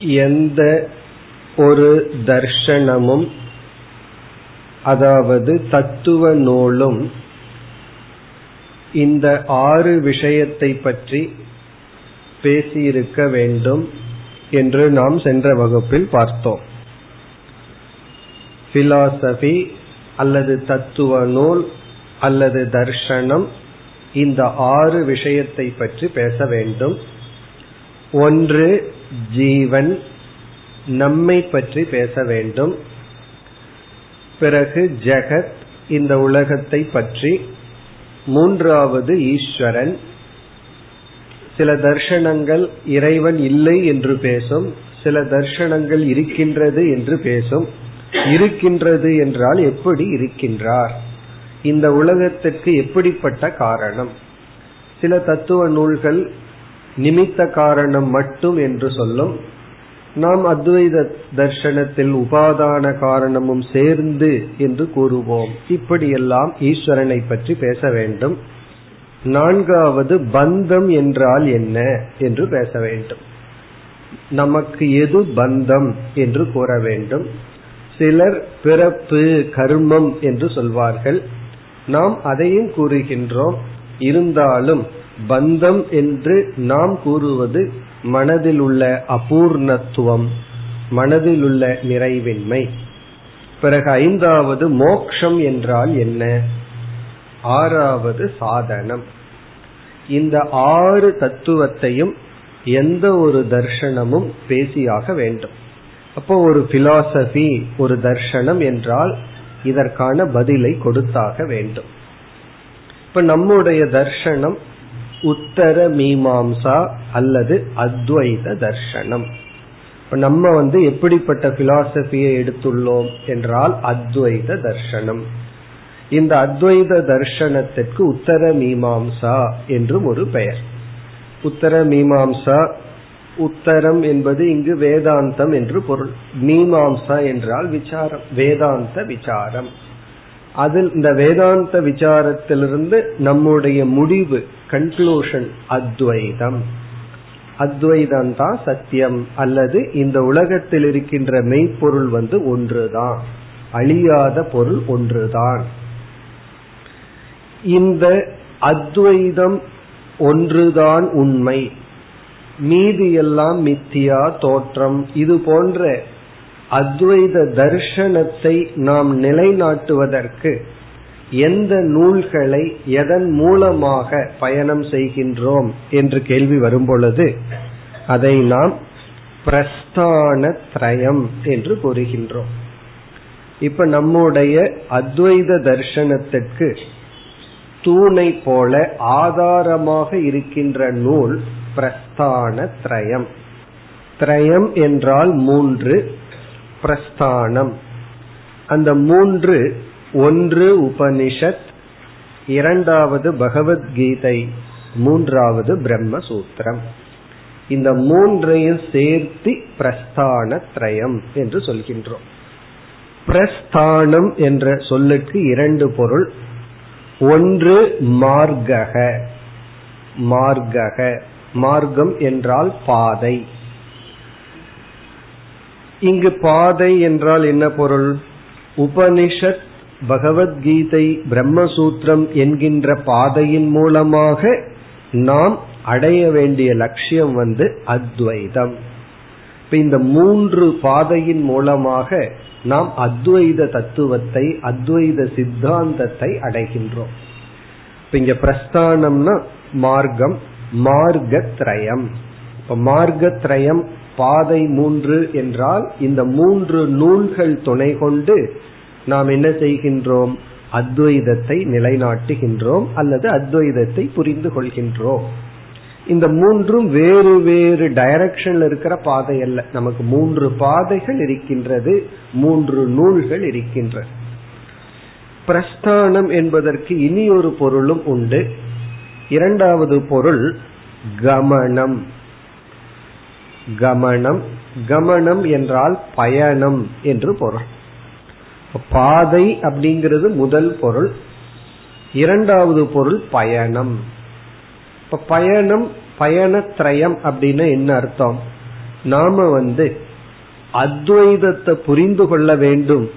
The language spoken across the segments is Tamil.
எந்த ஒரு தர்ஷனமும் அதாவது தத்துவ நூலும் இந்த ஆறு விஷயத்தை பற்றி பேசியிருக்க வேண்டும் என்று நாம் சென்ற வகுப்பில் பார்த்தோம். பிலாசபி அல்லது தத்துவ நூல் அல்லது தர்ஷனம் இந்த ஆறு விஷயத்தை பற்றி பேச வேண்டும். ஒன்று ஜீவன் நம்மை பற்றி பேச வேண்டும். பிறகு ஜெகத் இந்த உலகத்தை பற்றி. மூன்றாவது ஈஸ்வரன். சில தர்ஷனங்கள் இறைவன் இல்லை என்று பேசும். சில தர்ஷனங்கள் இருக்கின்றது என்று பேசும். இருக்கின்றது என்றால் எப்படி இருக்கின்றார்? இந்த உலகத்திற்கு எப்படிப்பட்ட காரணம்? சில தத்துவ நூல்கள் நிமித்த காரணம் மட்டும் என்று சொல்லும். நாம் அத்வைத தர்ஷனத்தில் உபாதான காரணமும் சேர்ந்து என்று கூறுவோம். இப்படியெல்லாம் ஈஸ்வரனை பற்றி பேச வேண்டும். நான்காவது பந்தம் என்றால் என்ன என்று பேச வேண்டும். நமக்கு எது பந்தம் என்று கூற வேண்டும். சிலர் பிறப்பு கர்மம் என்று சொல்வார்கள். நாம் அதையும் கூறுகின்றோம். இருந்தாலும் பந்தம் என்று நாம் கூறுவது மனதில் உள்ள அபூர்ணத்துவம் மனதில் உள்ள நிறைவின்மை. பிறகு ஐந்தாவது மோக்ஷம் என்றால் என்ன? ஆறாவது சாதனம். இந்த ஆறு தத்துவத்தையும் எந்த ஒரு தர்ஷனமும் பேசியாக வேண்டும். அப்போ ஒரு பிலாசபி ஒரு தர்ஷனம் என்றால் இதற்கான பதிலை கொடுத்தாக வேண்டும். இப்ப நம்முடைய தர்ஷனம் உத்தர மீமாம்சா அல்லது அத்வைத தர்ஷனம். நம்ம வந்து எப்படிப்பட்ட பிலாசபியை எடுத்துள்ளோம் என்றால் அத்வைத தர்ஷனம். இந்த அத்வைத தர்ஷனத்திற்கு உத்தர மீமாம்சா என்றும் ஒரு பெயர். உத்தர மீமாம்சா உத்தரம் என்பது இங்கு வேதாந்தம் என்று பொருள். மீமாம்சா என்றால் விசாரம் வேதாந்த விசாரம். அதில் இந்த வேதாந்த விசாரத்திலிருந்து நம்முடைய முடிவு கன்க்ளூஷன் அத்வைதம். அத்வைதம் தான் சத்தியம். அல்லது இந்த உலகத்தில் இருக்கின்ற மெய்ப்பொருள் வந்து ஒன்றுதான். அழியாத பொருள் ஒன்றுதான். இந்த அத்வைதம் ஒன்றுதான் உண்மை. மீதி எல்லாம் மித்தியா தோற்றம். இது போன்ற அத்வைத தர்ஷனத்தை நாம் நிலைநாட்டுவதற்கு எந்த நூல்களை எதன் மூலமாக பயணம் செய்கின்றோம் என்று கேள்வி வரும்பொழுது அதை நாம் பிரஸ்தான திரயம் என்று கூறுகின்றோம். இப்ப நம்முடைய அத்வைத தர்ஷனத்திற்கு தூணை போல ஆதாரமாக இருக்கின்ற நூல் பிரஸ்தான திரயம் திரயம் என்றால் மூன்று பிரஸ்தானம். அந்த மூன்று ஒன்று உபனிஷத் இரண்டாவது பகவத்கீதை மூன்றாவது பிரம்மசூத்திரம். இந்த மூன்றையும் சேர்த்து பிரஸ்தான திரயம் என்று சொல்கின்றோம். பிரஸ்தானம் என்ற சொல்லுக்கு இரண்டு பொருள். ஒன்று மார்கக மார்கக மார்க்கம் என்றால் பாதை. இங்கு பாதை என்றால் என்ன பொருள்? உபனிஷத் பகவத்கீதை பிரம்மசூத்திரம் என்கின்ற பாதையின் மூலமாக நாம் அடைய வேண்டிய லட்சியம் வந்து அத்வைதம். இப்ப இந்த மூன்று பாதையின் மூலமாக நாம் அத்வைத தத்துவத்தை அத்வைத சித்தாந்தத்தை அடைகின்றோம். இப்ப இங்க பிரஸ்தானம்னா மார்க்கம் மார்க்கத்ரயம். இப்ப மார்க்கத்ரயம் பாதை மூன்று என்றால் இந்த மூன்று நூல்கள் துணை கொண்டு நாம் என்ன செய்கின்றோம்? அத்வைதத்தை நிலைநாட்டுகின்றோம் அல்லது அத்வைதத்தை புரிந்து கொள்கின்றோம். இந்த மூன்றும் வேறு வேறு டைரக்ஷன்ல இருக்கிற பாதை அல்ல. நமக்கு மூன்று பாதைகள் இருக்கின்றது மூன்று நூல்கள் இருக்கின்றது பிரஸ்தானம் என்பதற்கு இனி ஒரு பொருளும் உண்டு. இரண்டாவது பொருள் கமனம். கமனம். கமனம் என்றால் பயணம் என்று பொருள். பாதை அப்படிங்கிறது முதல் பொருள். இரண்டாவது பொருள் பயணம். இப்ப பயணம் பயணத்திரயம் அப்படின்னு என்ன அர்த்தம்? நாம வந்து அத்வைதத்தை புரிந்து கொள்ள வேண்டும்.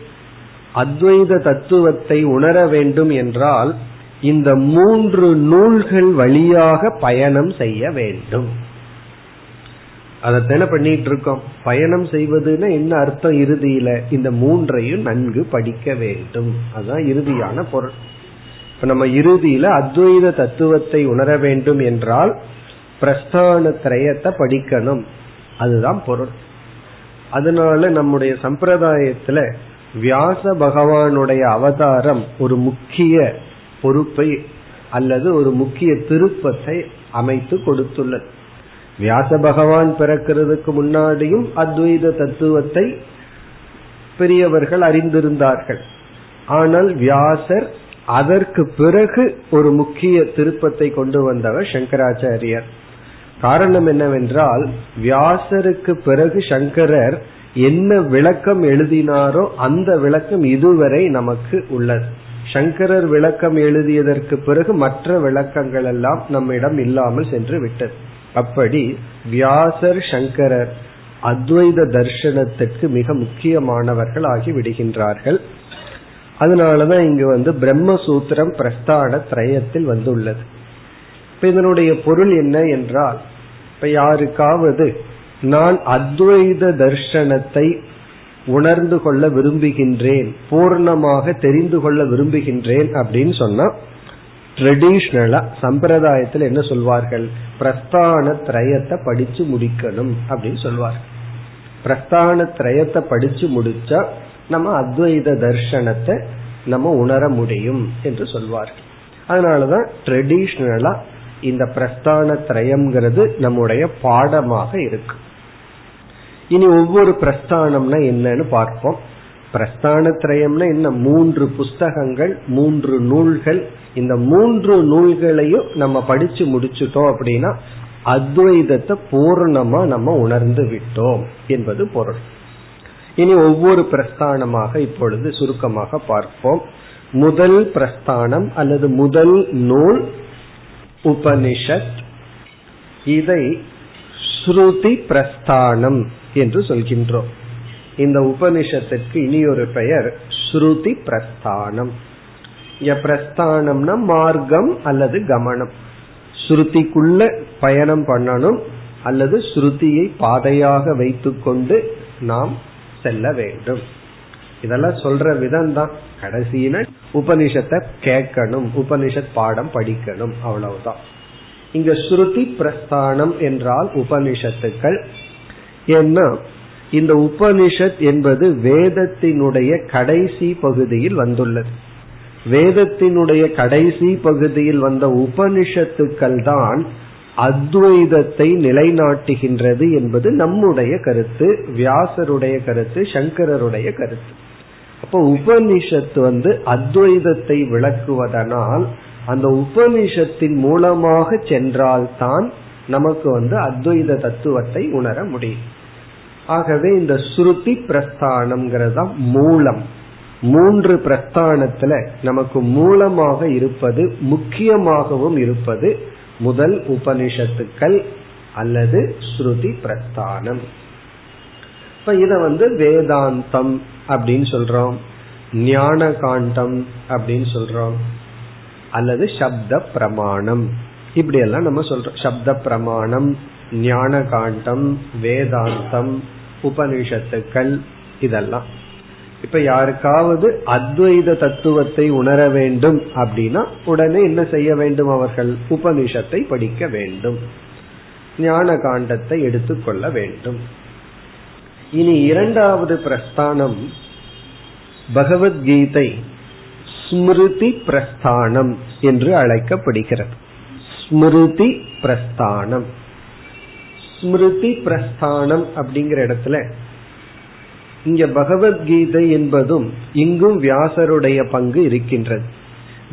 அத்வைத தத்துவத்தை உணர வேண்டும் என்றால் இந்த மூன்று நூல்கள் வழியாக பயணம் செய்ய வேண்டும். அதைத்தானே பண்ணிட்டு இருக்கோம் பயணம் செய்வதுன்னா என்ன அர்த்தம் இறுதியில? இந்த மூன்றையும் நன்கு படிக்க வேண்டும். அதுதான் இறுதியான பொருள். இப்ப நம்ம இறுதியில அத்வைத தத்துவத்தை உணர வேண்டும் என்றால் பிரஸ்தான திரயத்தை படிக்கணும். அதுதான் பொருள். அதனால நம்முடைய சம்பிரதாயத்துல வியாச பகவானுடைய அவதாரம் ஒரு முக்கிய பொறுப்பை அல்லது ஒரு முக்கிய திருப்பத்தை அமைத்து கொடுத்துள்ளது. வியாச பகவான் பிறக்கிறதுக்கு முன்னாடியும் அத்வைத தத்துவத்தை பெரியவர்கள் அறிந்திருந்தார்கள். ஆனால் வியாசர் அதற்கு பிறகு ஒரு முக்கிய திருப்பத்தை கொண்டு வந்தவர் சங்கராச்சாரியர். காரணம் என்னவென்றால் வியாசருக்கு பிறகு சங்கரர் என்ன விளக்கம் எழுதினாரோ அந்த விளக்கம் இதுவரை நமக்கு உள்ளது. சங்கரர் விளக்கம் எழுதியதற்கு பிறகு மற்ற விளக்கங்கள் எல்லாம் நம்மிடம் இல்லாமல் சென்று விட்டது. அப்படி வியாசர் சங்கரர் அத்வைத தர்சனத்துக்கு மிக முக்கியமானவர்கள் ஆகி விடுகின்றார்கள். அதனாலதான் இங்கு வந்து பிரம்மசூத்திரம் பிரஸ்தான திரயத்தில் வந்துள்ளது. இப்ப இதனுடைய பொருள் என்ன என்றால் இப்ப யாருக்காவது நான் அத்வைத தர்சனத்தை உணர்ந்து கொள்ள விரும்புகின்றேன் பூர்ணமாக தெரிந்து கொள்ள விரும்புகின்றேன் அப்படின்னு சொன்னா ட்ரெடிஷ்னலா சம்பிரதாயத்தில் என்ன சொல்வார்கள்? பிரஸ்தான திரயத்தை படிச்சு முடிக்கணும் அப்படின்னு சொல்லுவார். பிரஸ்தான திரயத்தை படிச்சு முடிச்சா நம்ம அத்வைத தர்சனத்தை நம்ம உணர முடியும் என்று சொல்வார் அதனாலதான் ட்ரெடிஷ்னலா இந்த பிரஸ்தான திரயம்ங்கிறது நம்முடைய பாடமாக இருக்கு. இனி ஒவ்வொரு பிரஸ்தானம்னா என்னன்னு பார்ப்போம். பிரஸ்தான திரயம்னா என்ன மூன்று புஸ்தகங்கள் மூன்று நூல்கள். இந்த மூன்று நூல்களையும் நம்ம படிச்சு முடிச்சுட்டோம் அப்படின்னா அத்வைதத்தை பூர்ணமா நம்ம உணர்ந்து விட்டோம் என்பது பொருள். இனி ஒவ்வொரு பிரஸ்தானமாக இப்பொழுது சுருக்கமாக பார்ப்போம். முதல் பிரஸ்தானம் அல்லது முதல் நூல் உபனிஷத். இதை ஸ்ருதி பிரஸ்தானம் என்று சொல்கின்றோம். இந்த உபனிஷத்திற்கு இனி ஒரு பெயர் ஸ்ருதி பிரஸ்தானம். பிரஸ்தானம்னா மார்க்கம் அல்லது கமனம். ஸ்ருதிக்குள்ள பயணம் பண்ணணும் அல்லது ஸ்ருதியை பாதையாக வைத்துக்கொண்டு நாம் செல்ல வேண்டும். இதெல்லாம் சொல்ற விதம் தான் கடைசியில உபனிஷத்தை கேட்கணும் உபனிஷத் பாடம் படிக்கணும் அவ்வளவுதான். இங்க ஸ்ருதி பிரஸ்தானம் என்றால் உபனிஷத்துக்கள். ஏன்னா இந்த உபனிஷத் என்பது வேதத்தினுடைய கடைசி பகுதியில் வந்துள்ளது. வேதத்தினுடைய கடைசி பகுதியில் வந்த உபனிஷத்துக்கள் தான் அத்வைதத்தை நிலைநாட்டுகின்றது என்பது நம்முடைய கருத்து வியாசருடைய கருத்து சங்கரருடைய கருத்து. அப்போ உபனிஷத்து வந்து அத்வைதத்தை விளக்குவதனால் அந்த உபனிஷத்தின் மூலமாக சென்றால்தான் நமக்கு வந்து அத்வைத தத்துவத்தை உணர முடியும். ஆகவே இந்த ஸ்ருதி பிரஸ்தானம்ங்கிறது மூலம். மூன்று பிரஸ்தானத்துல நமக்கு மூலமாக இருப்பது முக்கியமாகவும் இருப்பது முதல் உபனிஷத்துக்கள் அல்லது ஸ்ருதி பிரஸ்தானம். இப்ப இத வந்து வேதாந்தம் அப்படின்னு சொல்றோம் ஞான காண்டம் அப்படின்னு சொல்றோம் அல்லது சப்த பிரமாணம். இப்படி எல்லாம் நம்ம சொல்றோம். சப்த பிரமாணம் ஞான காண்டம் வேதாந்தம் உபனிஷத்துக்கள் இதெல்லாம். இப்ப யாருக்காவது அத்வைத தத்துவத்தை உணர வேண்டும் அப்படின்னா உடனே என்ன செய்ய வேண்டும் அவர்கள்? உபனிஷத்தை படிக்க வேண்டும். ஞான காண்டத்தை எடுத்துக்கொள்ள வேண்டும். இனி இரண்டாவது பிரஸ்தானம் பகவத்கீதை ஸ்மிருதி பிரஸ்தானம் என்று அழைக்கப்படுகிறது. ஸ்மிருதி பிரஸ்தானம். ஸ்மிருதி பிரஸ்தானம் அப்படிங்கிற இடத்துல இங்க பகவத்கீதை என்பதும் இங்கும் வியாசருடைய பங்கு இருக்கின்றது.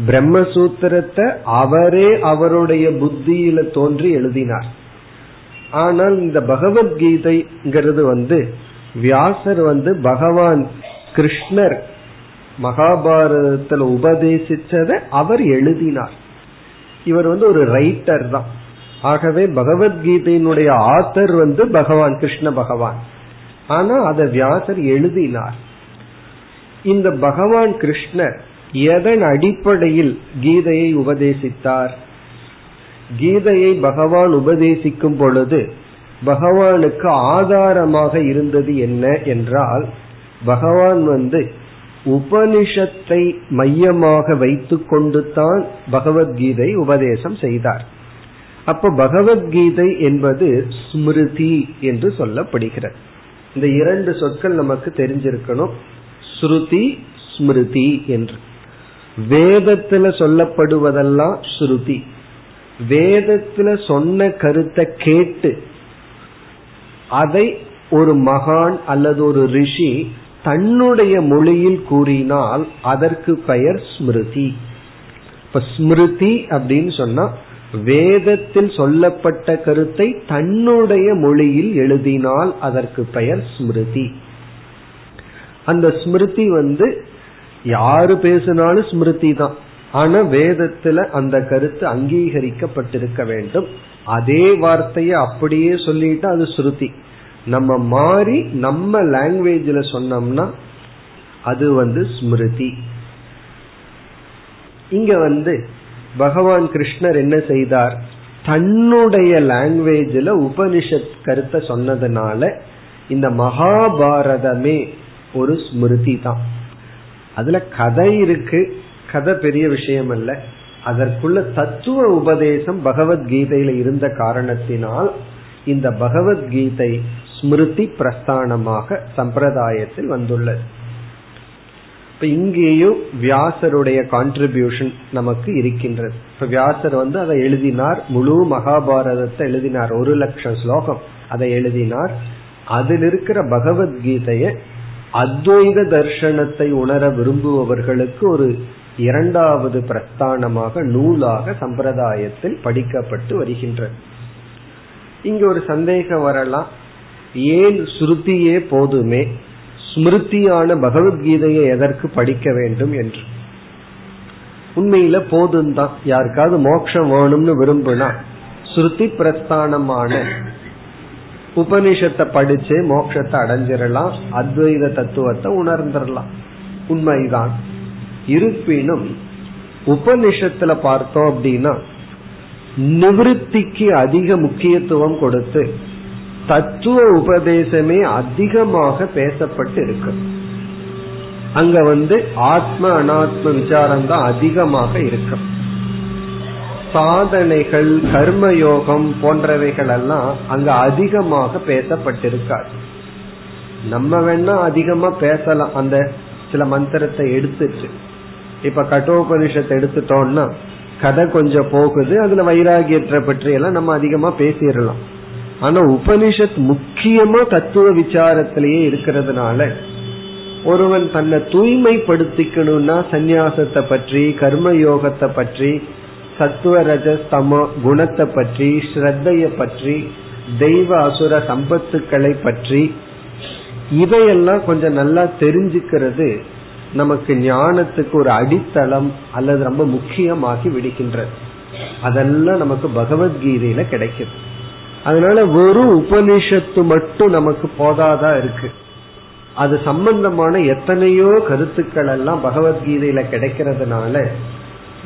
பிரம்மசூத்திரத்தை அவரே அவருடைய புத்தியில தோன்றி எழுதினார். ஆனால் இந்த பகவத்கீதைங்கிறது வந்து வியாசர் வந்து பகவான் கிருஷ்ணர் மகாபாரதத்தில் உபதேசிச்சத அவர் எழுதினார். இவர் வந்து ஒரு ரைட்டர் தான். ஆகவே பகவத்கீதையினுடைய ஆத்தர் வந்து பகவான் கிருஷ்ண பகவான். ஆனா அதை வியாசர் எழுதினார். இந்த பகவான் கிருஷ்ணர் எதன் அடிப்படையில் கீதையை உபதேசித்தார்? கீதையை பகவான் உபதேசிக்கும் பொழுது பகவானுக்கு ஆதாரமாக இருந்தது என்ன என்றால் பகவான் வந்து உபனிஷத்தை மையமாக வைத்துக் கொண்டு தான் பகவத்கீதை உபதேசம் செய்தார். அப்ப பகவத்கீதை என்பது ஸ்மிருதி என்று சொல்லப்படுகிறது. இந்த இரண்டு சொற்கள் நமக்கு தெரிஞ்சிருக்கணும். ஸ்ருதி ஸ்மிருதி என்று. வேதத்துல சொல்லப்படுவதெல்லாம் ஸ்ருதி. வேதத்துல சொன்ன கருத்தை கேட்டு அதை ஒரு மகான் அல்லது ஒரு ரிஷி தன்னுடைய மொழியில் கூறினால் அதற்கு பெயர் ஸ்மிருதி. இப்ப ஸ்மிருதி அப்படின்னு சொன்னா வேதத்தில் சொல்லப்பட்ட கருத்தை தன்னுடைய மொழியில் எழுதினால் அதற்கு பெயர் ஸ்மிருதி. அந்த ஸ்மிருதி வந்து யாரு பேசினாலும் ஸ்மிருதி தான். ஆனா வேதத்துல அந்த கருத்து அங்கீகரிக்கப்பட்டிருக்க வேண்டும். அதே வார்த்தையை அப்படியே சொல்லிட்டு அது ஸ்ருதி. நம்ம மாறி நம்ம லாங்குவேஜ்ல சொன்னோம்னா அது வந்து ஸ்மிருதி. இங்க வந்து பகவான் கிருஷ்ணர் என்ன செய்தார்? தன்னுடைய லாங்குவேஜில் உபனிஷத் கருத்தை சொன்னதுனால இந்த மகாபாரதமே ஒரு ஸ்மிருதி தான். அதுல கதை இருக்கு. கதை பெரிய விஷயம் அல்ல. அதற்குள்ள தத்துவ உபதேசம் பகவத்கீதையில இருந்த காரணத்தினால் இந்த பகவத்கீதை ஸ்மிருதி பிரஸ்தானமாக சம்பிரதாயத்தில் வந்துள்ளது. இப்ப இங்கேயும் வியாசருடைய கான்ட்ரிபியூஷன் நமக்கு இருக்கின்றது. இப்ப வியாசர் வந்து அதை எழுதினார் முழு மகாபாரதத்தை எழுதினார் ஒரு லட்சம் ஸ்லோகம் அதை எழுதினார். அதில் இருக்கிற பகவத்கீதைய அத்வைத தர்ஷனத்தை உணர விரும்புபவர்களுக்கு ஒரு இரண்டாவது பிரஸ்தானமாக நூலாக சம்பிரதாயத்தில் படிக்கப்பட்டு வருகின்றது. இங்க ஒரு சந்தேகம் வரலாம். ஏன் ஸ்ருதியே போதுமே? ஸ்மிருதியான பகவத்கீதையை எதற்கு படிக்க வேண்டும் என்று. உண்மையில போதும் தான் யாருக்காவது மோட்சம் வேணும்னு விரும்புனா ஸ்ருதி பிரஸ்தானமான உபனிஷத்தை படிச்சு மோட்சத்தை அடைஞ்சிடலாம் அத்வைத தத்துவத்தை உணர்ந்துடலாம். உண்மைதான். இருப்பினும் உபனிஷத்துல பார்த்தோம் அப்படின்னா நிவிருத்திக்கு அதிக முக்கியத்துவம் கொடுத்து தத்துவ உபதேசமே அதிகமாக பேசப்பட்டு இருக்கு அங்க வந்து ஆத்ம அனாத்ம விசாரம் தான் அதிகமாக இருக்கும் சாதனைகள் கர்மயோகம் போன்றவைகள் எல்லாம் அங்க அதிகமாக பேசப்பட்டிருக்காது. நம்ம வேணா அதிகமா பேசலாம். அந்த சில மந்திரத்தை எடுத்துச்சு இப்ப கட்டோபனிஷத்தை எடுத்துட்டோம்னா கதை கொஞ்சம் போகுது. அதுல வைராகியற்ற பற்றி எல்லாம் நம்ம அதிகமா பேசிடலாம். ஆனா உபனிஷத் முக்கியமா தத்துவ விசாரத்திலேயே இருக்கிறதுனால ஒருவன் தன்னை தூய்மைப்படுத்திக்கணும்னா சந்நியாசத்தை பற்றி கர்ம யோகத்தை பற்றி சத்துவ ரஜஸ்தம குணத்தை பற்றி ஸ்ரத்தைய பற்றி தெய்வ அசுர சம்பத்துக்களை பற்றி இதையெல்லாம் கொஞ்சம் நல்லா தெரிஞ்சுக்கிறது நமக்கு ஞானத்துக்கு ஒரு அடித்தளம் அல்லது ரொம்ப முக்கியமாகி விடுகின்றது. அதெல்லாம் நமக்கு பகவத்கீதையில கிடைக்குது. அதனால வெறும் உபனிஷத்து மட்டும் நமக்கு போதாதா இருக்கு. அது சம்பந்தமான எத்தனையோ கருத்துக்கள் எல்லாம் பகவத்கீதையில கிடைக்கிறதுனால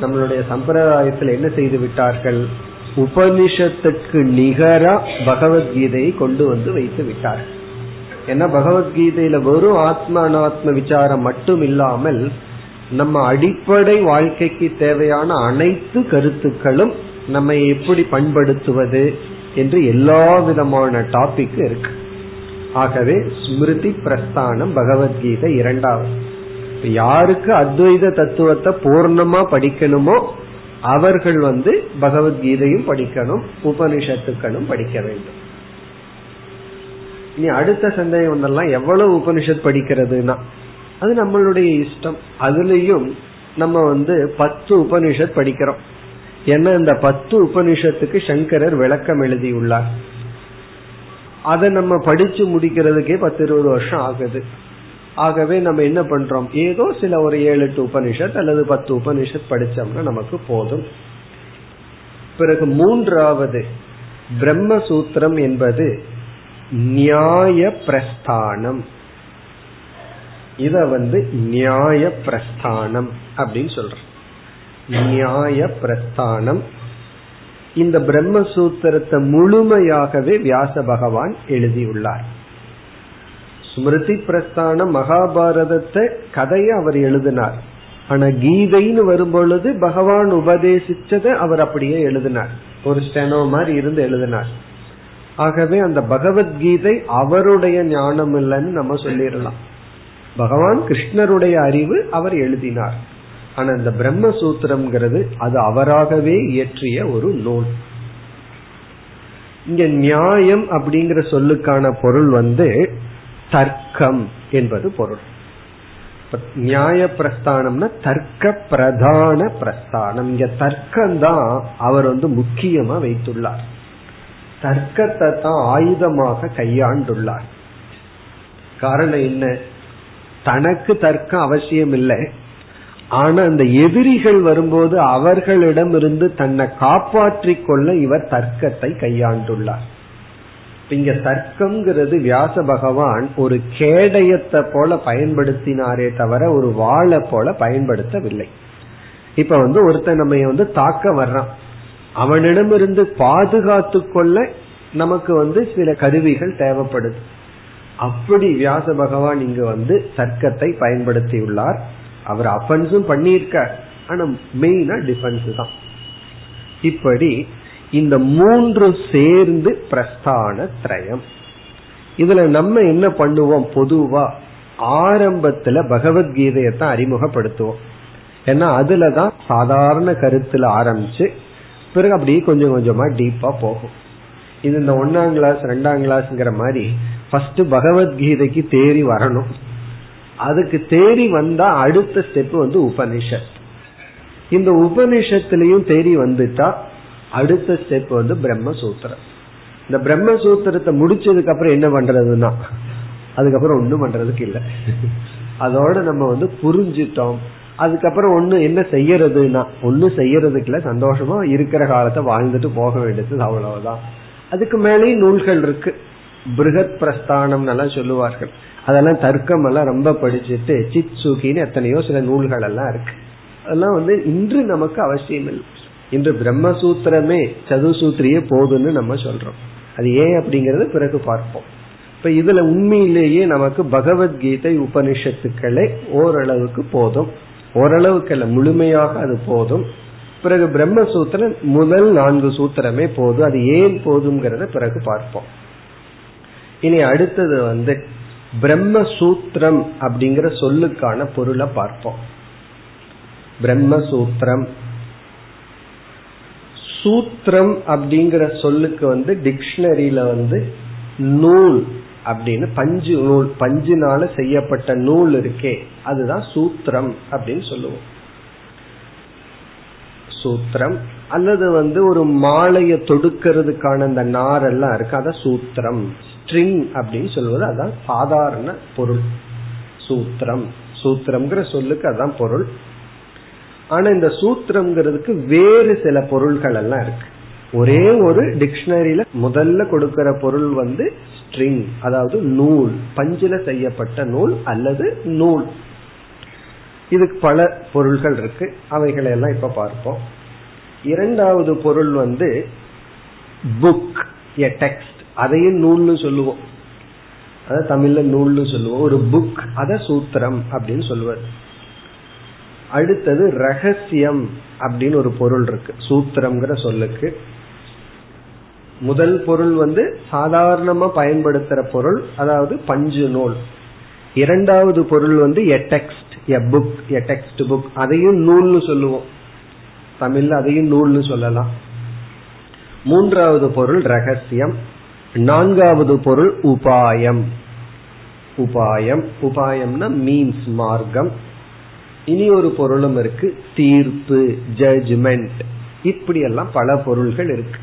நம்மளுடைய சம்பிரதாயத்தில் என்ன செய்து விட்டார்கள்? உபனிஷத்துக்கு நிகரா பகவத்கீதையை கொண்டு வந்து வைத்து விட்டார்கள். ஏன்னா பகவத்கீதையில வெறும் ஆத்ம அனாத்ம விசாரம் மட்டும் இல்லாமல் நம்ம அடிப்படை வாழ்க்கைக்கு தேவையான அனைத்து கருத்துக்களும் நம்ம எப்படி பண்படுத்துவது என்று எல்லா விதமான டாபிக் இருக்கு. ஆகவே ஸ்மிருதி பிரஸ்தானம் பகவத்கீதை இரண்டாவது. யாருக்கு அத்வைத தத்துவத்தை பூர்ணமா படிக்கணுமோ அவர்கள் வந்து பகவத்கீதையும் படிக்கணும் உபனிஷத்துக்களும் படிக்க வேண்டும். இனி அடுத்த சந்தேகம் வந்தெல்லாம் எவ்வளவு உபனிஷத் படிக்கிறதுனா அது நம்மளுடைய இஷ்டம். அதுலயும் நம்ம வந்து பத்து உபனிஷத் படிக்கிறோம். ஏன்னா இந்த பத்து உபனிஷத்துக்கு சங்கரர் விளக்கம் எழுதியுள்ளார். அதை நம்ம படிச்சு முடிக்கிறதுக்கே பத்து இருபது வருஷம் ஆகுது. ஆகவே நம்ம என்ன பண்றோம்? ஏதோ சில ஒரு ஏழு எட்டு உபனிஷத் அல்லது பத்து உபனிஷத் படிச்சோம்னா நமக்கு போதும். பிறகு மூன்றாவது பிரம்மசூத்திரம் என்பது நியாய பிரஸ்தானம். இத வந்து நியாய பிரஸ்தானம் அப்படின்னு சொல்றோம். நியாய பிரஸ்தானம் இந்த பிரம்மசூத்திரத்தை முழுமையாகவே வியாச பகவான் எழுதியுள்ளார். ஸ்மிருதி பிரஸ்தானம் மகாபாரதத்தை கதையை அவர் எழுதினார். ஆனா கீதைன்னு வரும்பொழுது பகவான் உபதேசிச்சதை அவர் அப்படியே எழுதினார். ஒரு ஸ்டெனோ மாதிரி இருந்து எழுதினார். ஆகவே அந்த பகவத்கீதை அவருடைய ஞானம் இல்லைன்னு நம்ம சொல்லிடலாம். பகவான் கிருஷ்ணருடைய அறிவு அவர் எழுதினார். ஆனா இந்த பிரம்மசூத்திரம்ங்கிறது அது அவராகவே இயற்றிய ஒரு நூல். இங்க நியாயம் அப்படிங்கிற சொல்லுக்கான பொருள் வந்து தர்க்கம் என்பது பொருள். நியாய பிரஸ்தானம்னா தர்க்க பிரதான பிரஸ்தானம். இங்க தர்க்கம் தான் அவர் வந்து முக்கியமா வைத்துள்ளார். தர்க்கத்தை தான் ஆயுதமாக கையாண்டுள்ளார். காரணம் என்ன? தனக்கு தர்க்கம் அவசியம் இல்லை ஆனா அந்த எதிரிகள் வரும்போது அவர்களிடமிருந்து தன்னை காப்பாற்றிக் கொள்ள இவர் தர்க்கத்தை கையாண்டுள்ளார். இங்க தர்க்கம்ங்கிறது வியாச பகவான் ஒரு கேடயத்தை போல பயன்படுத்தினாரே தவிர ஒரு வாழை போல பயன்படுத்தவில்லை. இப்ப வந்து ஒருத்தன் நம்ம வந்து தாக்க வர்றான். அவனிடமிருந்து பாதுகாத்து கொள்ள நமக்கு வந்து சில கருவிகள் தேவைப்படுது. அப்படி வியாச பகவான் இங்கு வந்து தர்க்கத்தை பயன்படுத்தியுள்ளார். அவர் அஃபென்ஸும் பண்ணியிருக்கார். ஆனா மெயினா டிஃபென்ஸ் தான். இப்படி இந்த மூன்று சேர்ந்து பிரஸ்தான திரயம். இதுல நம்ம என்ன பண்ணுவோம்? பொதுவா ஆரம்பத்துல பகவத்கீதையை தான் அறிமுகப்படுத்துவோம். ஏன்னா அதுலதான் சாதாரண கருத்துல ஆரம்பிச்சு பிறகு அப்படியே கொஞ்சம் கொஞ்சமா டீப்பா போகும். இது இந்த ஒன்னாம் கிளாஸ் ரெண்டாம் கிளாஸ்ங்கிற மாதிரி ஃபர்ஸ்ட் பகவத்கீதைக்கு தேறி வரணும். அதுக்கு தேறி வந்தா அடுத்த ஸ்டெப் வந்து உபனிஷத். இந்த உபனிஷத்துலயும் தேறி வந்துட்டா அடுத்த ஸ்டெப் வந்து பிரம்மசூத்திரம். இந்த பிரம்மசூத்திரத்தை முடிச்சதுக்கு அப்புறம் என்ன பண்றதுன்னா அதுக்கப்புறம் ஒன்றும் பண்றதுக்கு இல்லை. அதோட நம்ம வந்து புரிஞ்சிட்டோம். அதுக்கப்புறம் ஒண்ணு என்ன செய்யறதுன்னா ஒண்ணு செய்யறதுக்குல சந்தோஷமா இருக்கிற காலத்தை வாழ்ந்துட்டு போக வேண்டியது அவ்வளவுதான். அதுக்கு மேலேயும் நூல்கள் இருக்கு. பிருகத் பிரஸ்தானம் எல்லாம் சொல்லுவார்கள். அதெல்லாம் தர்க்கம் எல்லாம் ரொம்ப படிச்சுட்டு சித் சுகின்னு எத்தனையோ சில நூல்கள் எல்லாம் இருக்கு. அதெல்லாம் வந்து இன்று நமக்கு அவசியம் இல்லை. இன்று பிரம்மசூத்திரமே சதுசூத்திரியே போதுன்னு நம்ம சொல்றோம். அது ஏன் அப்படிங்கறது பிறகு பார்ப்போம். இப்ப இதுல உண்மையிலேயே நமக்கு பகவத்கீதை உபனிஷத்துக்களை ஓரளவுக்கு போதும். ஓரளவுக்கு அல்ல முழுமையாக அது போதும். பிறகு பிரம்மசூத்திரம் முதல் நான்கு சூத்திரமே போதும். அது ஏன் போதுங்கிறத பிறகு பார்ப்போம். இனி அடுத்தது வந்து பிரம்மசூத்திரம் அப்படிங்கிற சொல்லுக்கான பொருளை பார்ப்போம். பிரம்மசூத்திரம். சூத்திரம் அப்படிங்கிற சொல்லுக்கு வந்து டிக்ஷனரியில வந்து நூல் அப்படின்னு பஞ்சு நூல் பஞ்சினால செய்யப்பட்ட நூல் இருக்கே அதுதான் சூத்திரம் அப்படின்னு சொல்லுவோம். சூத்திரம். அல்லது வந்து ஒரு மாலையை தொடுக்கிறதுக்கான அந்த நாரெல்லாம் இருக்கு அத சூத்திரம். ஸ்ட்ரிங் அப்படின்னு சொல்வது அதான் சாதாரண பொருள். சூத்திரம். சூத்திரம்ங்கிற சொல்லுக்கு அதான் பொருள். ஆனா இந்த சூத்திரம்ங்கிறதுக்கு வேறு சில பொருள்கள் எல்லாம் இருக்கு. ஒரே ஒரு டிக்ஷனரியில முதல்ல கொடுக்கிற பொருள் வந்து ஸ்ட்ரிங் அதாவது நூல் பஞ்சில செய்யப்பட்ட நூல் அல்லது நூல். இதுக்கு பல பொருள்கள் இருக்கு. அவைகளை எல்லாம் இப்ப பார்ப்போம். இரண்டாவது பொருள் வந்து புக் எ டெக்ஸ்ட் அதையும் நூல்னு சொல்லுவோம். அதாவது தமிழ்ல நூல்னு சொல்லுவோம். ஒரு புக் அத சூத்திரம் அப்படின்னு சொல்லுவது அடுத்தது ரகசியம் அப்படின்னு ஒரு பொருள் இருக்கு. சூத்திரம்ங்கிற சொல்லுக்கு. முதல் பொருள் வந்து சாதாரணமா பயன்படுத்துற பொருள் அதாவது பஞ்சு நூல். இரண்டாவது பொருள் வந்து a text a book a text book அதையும் நூல்னு சொல்லுவோம். தமிழ்ல அதையும் நூல்னு சொல்லலாம். மூன்றாவது பொருள் ரகசியம். நான்காவது பொருள் உபாயம். உபாயம். உபாயம்னா மீன்ஸ் மார்க்கம். இனி ஒரு பொருளும் இருக்கு தீர்ப்பு ஜட்ஜ்மெண்ட் இப்படி எல்லாம் பல பொருள்கள் இருக்கு.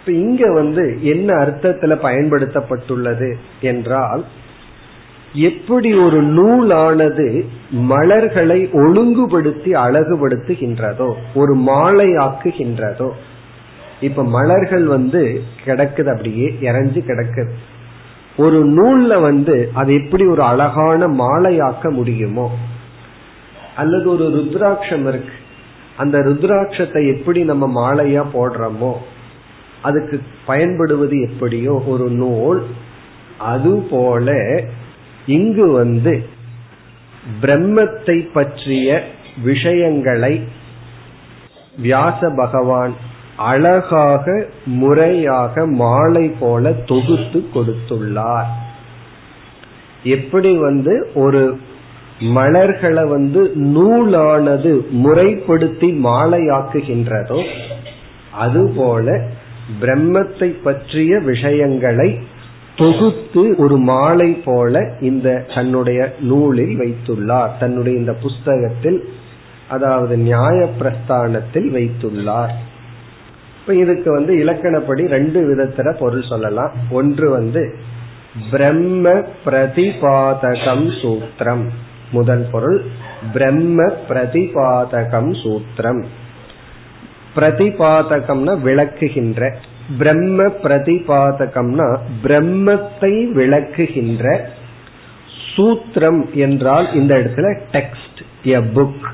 இப்ப இங்க வந்து என்ன அர்த்தத்துல பயன்படுத்தப்பட்டுள்ளது என்றால் எப்படி ஒரு நூலானது மலர்களை ஒழுங்குபடுத்தி அழகுபடுத்துகின்றதோ ஒரு மாலை ஆக்குகின்றதோ இப்ப மலர்கள் வந்து கிடக்குது அப்படியே இறஞ்சு கிடக்குது ஒரு நூல்ல வந்து அதை எப்படி ஒரு அழகான மாலையாக்க முடியுமோ? அல்லது ஒரு ருத்ராட்சம் இருக்கு. அந்த ருத்ராட்சத்தை எப்படி நம்ம மாலையா போடுறோமோ? அதுக்கு பயன்படுவது எப்படியோ ஒரு நூல். அது போல இங்கு வந்து பிரம்மத்தை பற்றிய விஷயங்களை வியாச பகவான் அழகாக முறையாக மாலை போல தொகுத்து கொடுத்துள்ளார். எப்படி வந்து ஒரு மலர்களை வந்து நூலானது முறைப்படுத்தி மாலையாக்குகின்றதோ அதுபோல பிரம்மத்தை பற்றிய விஷயங்களை தொகுத்து ஒரு மாலை போல இந்த தன்னுடைய நூலில் வைத்துள்ளார். தன்னுடைய இந்த புஸ்தகத்தில் அதாவது நியாய பிரஸ்தானத்தில் வைத்துள்ளார். இப்ப இதுக்கு வந்து இலக்கணப்படி ரெண்டு விதத்துல பொருள் சொல்லலாம். ஒன்று வந்து பிரம்ம பிரதிபாதகம் சூத்திரம். முதல் பொருள் பிரம்ம பிரதிபாதகம் சூத்திரம். பிரதிபாதகம்னா விளக்குகின்ற. பிரம்ம பிரதிபாதகம்னா பிரம்மத்தை விளக்குகின்ற. சூத்திரம் என்றால் இந்த இடத்துல டெக்ஸ்ட் எ புக்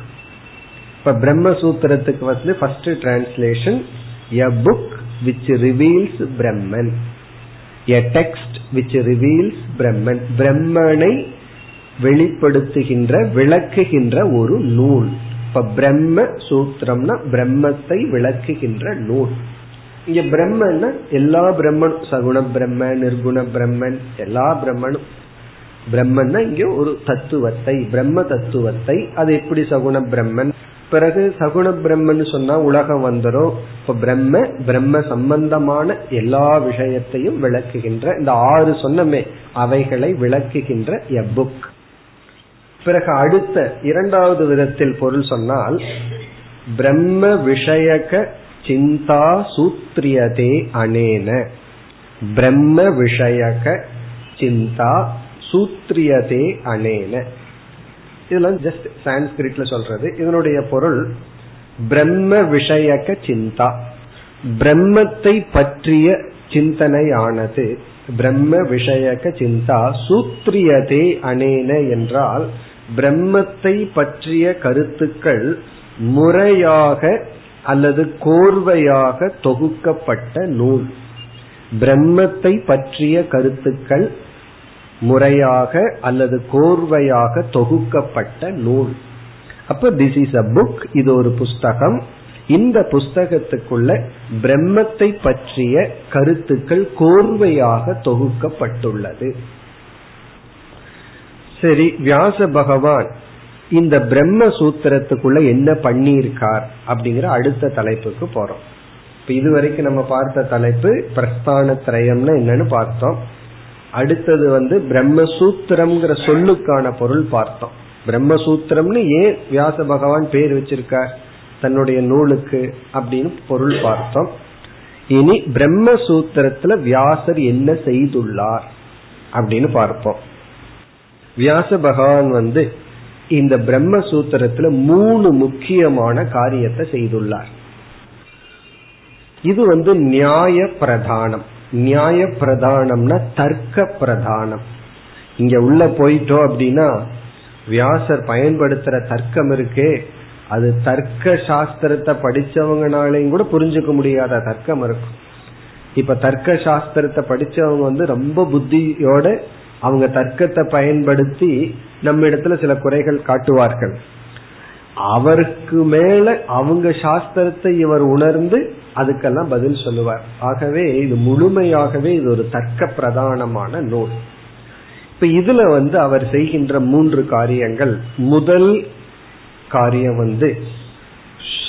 இப்ப பிரம்ம சூத்திரத்துக்கு வந்து first translation a book which reveals Brahman a text which reveals Brahman பிரம்மனை வெளிப்படுத்துகின்ற விளக்குகின்ற ஒரு நூல். இப்ப பிரம்ம சூத்திரம்னா பிரம்மத்தை விளக்குகின்ற நூல். இங்க பிரம்மன்னா எல்லா பிரம்மனும் சகுண பிரம்ம நிர்குண பிரம்மன் எல்லா பிரம்மனும். பிரம்மன்னா இங்க ஒரு தத்துவத்தை பிரம்ம தத்துவத்தை அது எப்படி சகுண பிரம்மன்? பிறகு சகுண பிரம்மன்னு சொன்னா உலகம் வந்துடும் இப்ப பிரம்ம பிரம்ம சம்பந்தமான எல்லா விஷயத்தையும் விளக்குகின்ற இந்த ஆறு சொன்னமே அவைகளை விளக்குகின்ற எ புக் பிறகு அடுத்த இரண்டாவது விதத்தில் பொருள் சொன்னால் பிரம்ம விஷயக சிந்தா சூத்ரியதே அனேன. பிரம்ம விஷயக சிந்தா சூத்ரியதே அனேன. இதெல்லாம் ஜஸ்ட் சான்ஸ்கிரிட்ல சொல்றது. இதனுடைய பொருள் பிரம்ம விஷயக்க சிந்தா. பிரம்மத்தை பற்றிய சிந்தனையானது பிரம்ம விஷயக்க சிந்தா சூத்ரியதே அனேன என்றால் பிரம்மத்தை பற்றிய கருத்துக்கள் முறையாக அல்லது கோர்வையாக தொகுக்கப்பட்ட நூல். பிரம்மத்தை பற்றிய கருத்துக்கள் முறையாக அல்லது கோர்வையாக தொகுக்கப்பட்ட நூல். அப்ப திஸ் இஸ் அ புக் இது ஒரு புஸ்தகம். இந்த புஸ்தகத்துக்குள்ள பிரம்மத்தை பற்றிய கருத்துக்கள் கோர்வையாக தொகுக்கப்பட்டுள்ளது. சரி வியாச பகவான் இந்த பிரம்ம சூத்திரத்துக்குள்ள என்ன பண்ணியிருக்கார் அப்படிங்கிற அடுத்த தலைப்புக்கு போறோம். இப்ப இதுவரைக்கும் நம்ம பார்த்த தலைப்பு பிரஸ்தான திரயம்னு என்னன்னு பார்த்தோம். அடுத்தது வந்து பிரம்மசூத்திரம்ங்கிற சொல்லுக்கான பொருள் பார்த்தோம். பிரம்மசூத்திரம்னு ஏன் வியாச பகவான் பேர் வச்சிருக்கார்? தன்னுடைய நூலுக்கு அப்படின்னு பொருள் பார்த்தோம். இனி பிரம்மசூத்திரத்துல வியாசர் என்ன செய்துள்ளார் அப்படின்னு பார்ப்போம். வியாச பகவான் வந்து இந்த பிரம்மசூத்திரத்துல மூணு முக்கியமான காரியத்தை செய்துள்ளார். இது வந்து நியாய பிரதானம். நியாய பிரதானம்னா தர்க்க பிரதானம் இங்க உள்ள போயிட்டோம் அப்படின்னா வியாசர் பயன்படுத்துற தர்க்கம் இருக்கே அது தர்க்க சாஸ்திரத்தை படிச்சவங்கனாலையும் கூட புரிஞ்சுக்க முடியாத தர்க்கம் இருக்கும். இப்ப தர்க்க சாஸ்திரத்தை படிச்சவங்க வந்து ரொம்ப புத்தியோட அவங்க தர்க்கத்தை பயன்படுத்தி நம்ம இடத்துல சில குறைகள் காட்டுவார்கள். அவருக்கு மேல அவங்க சாஸ்திரத்தை இவர் உணர்ந்து அதுக்கெல்லாம் பதில் சொல்லுவார். ஆகவே இது முழுமையாகவே இது ஒரு தர்க்க பிரதானமான நூல். இப்ப இதுல வந்து அவர் செய்கின்ற மூன்று காரியங்கள். முதல் காரியம் வந்து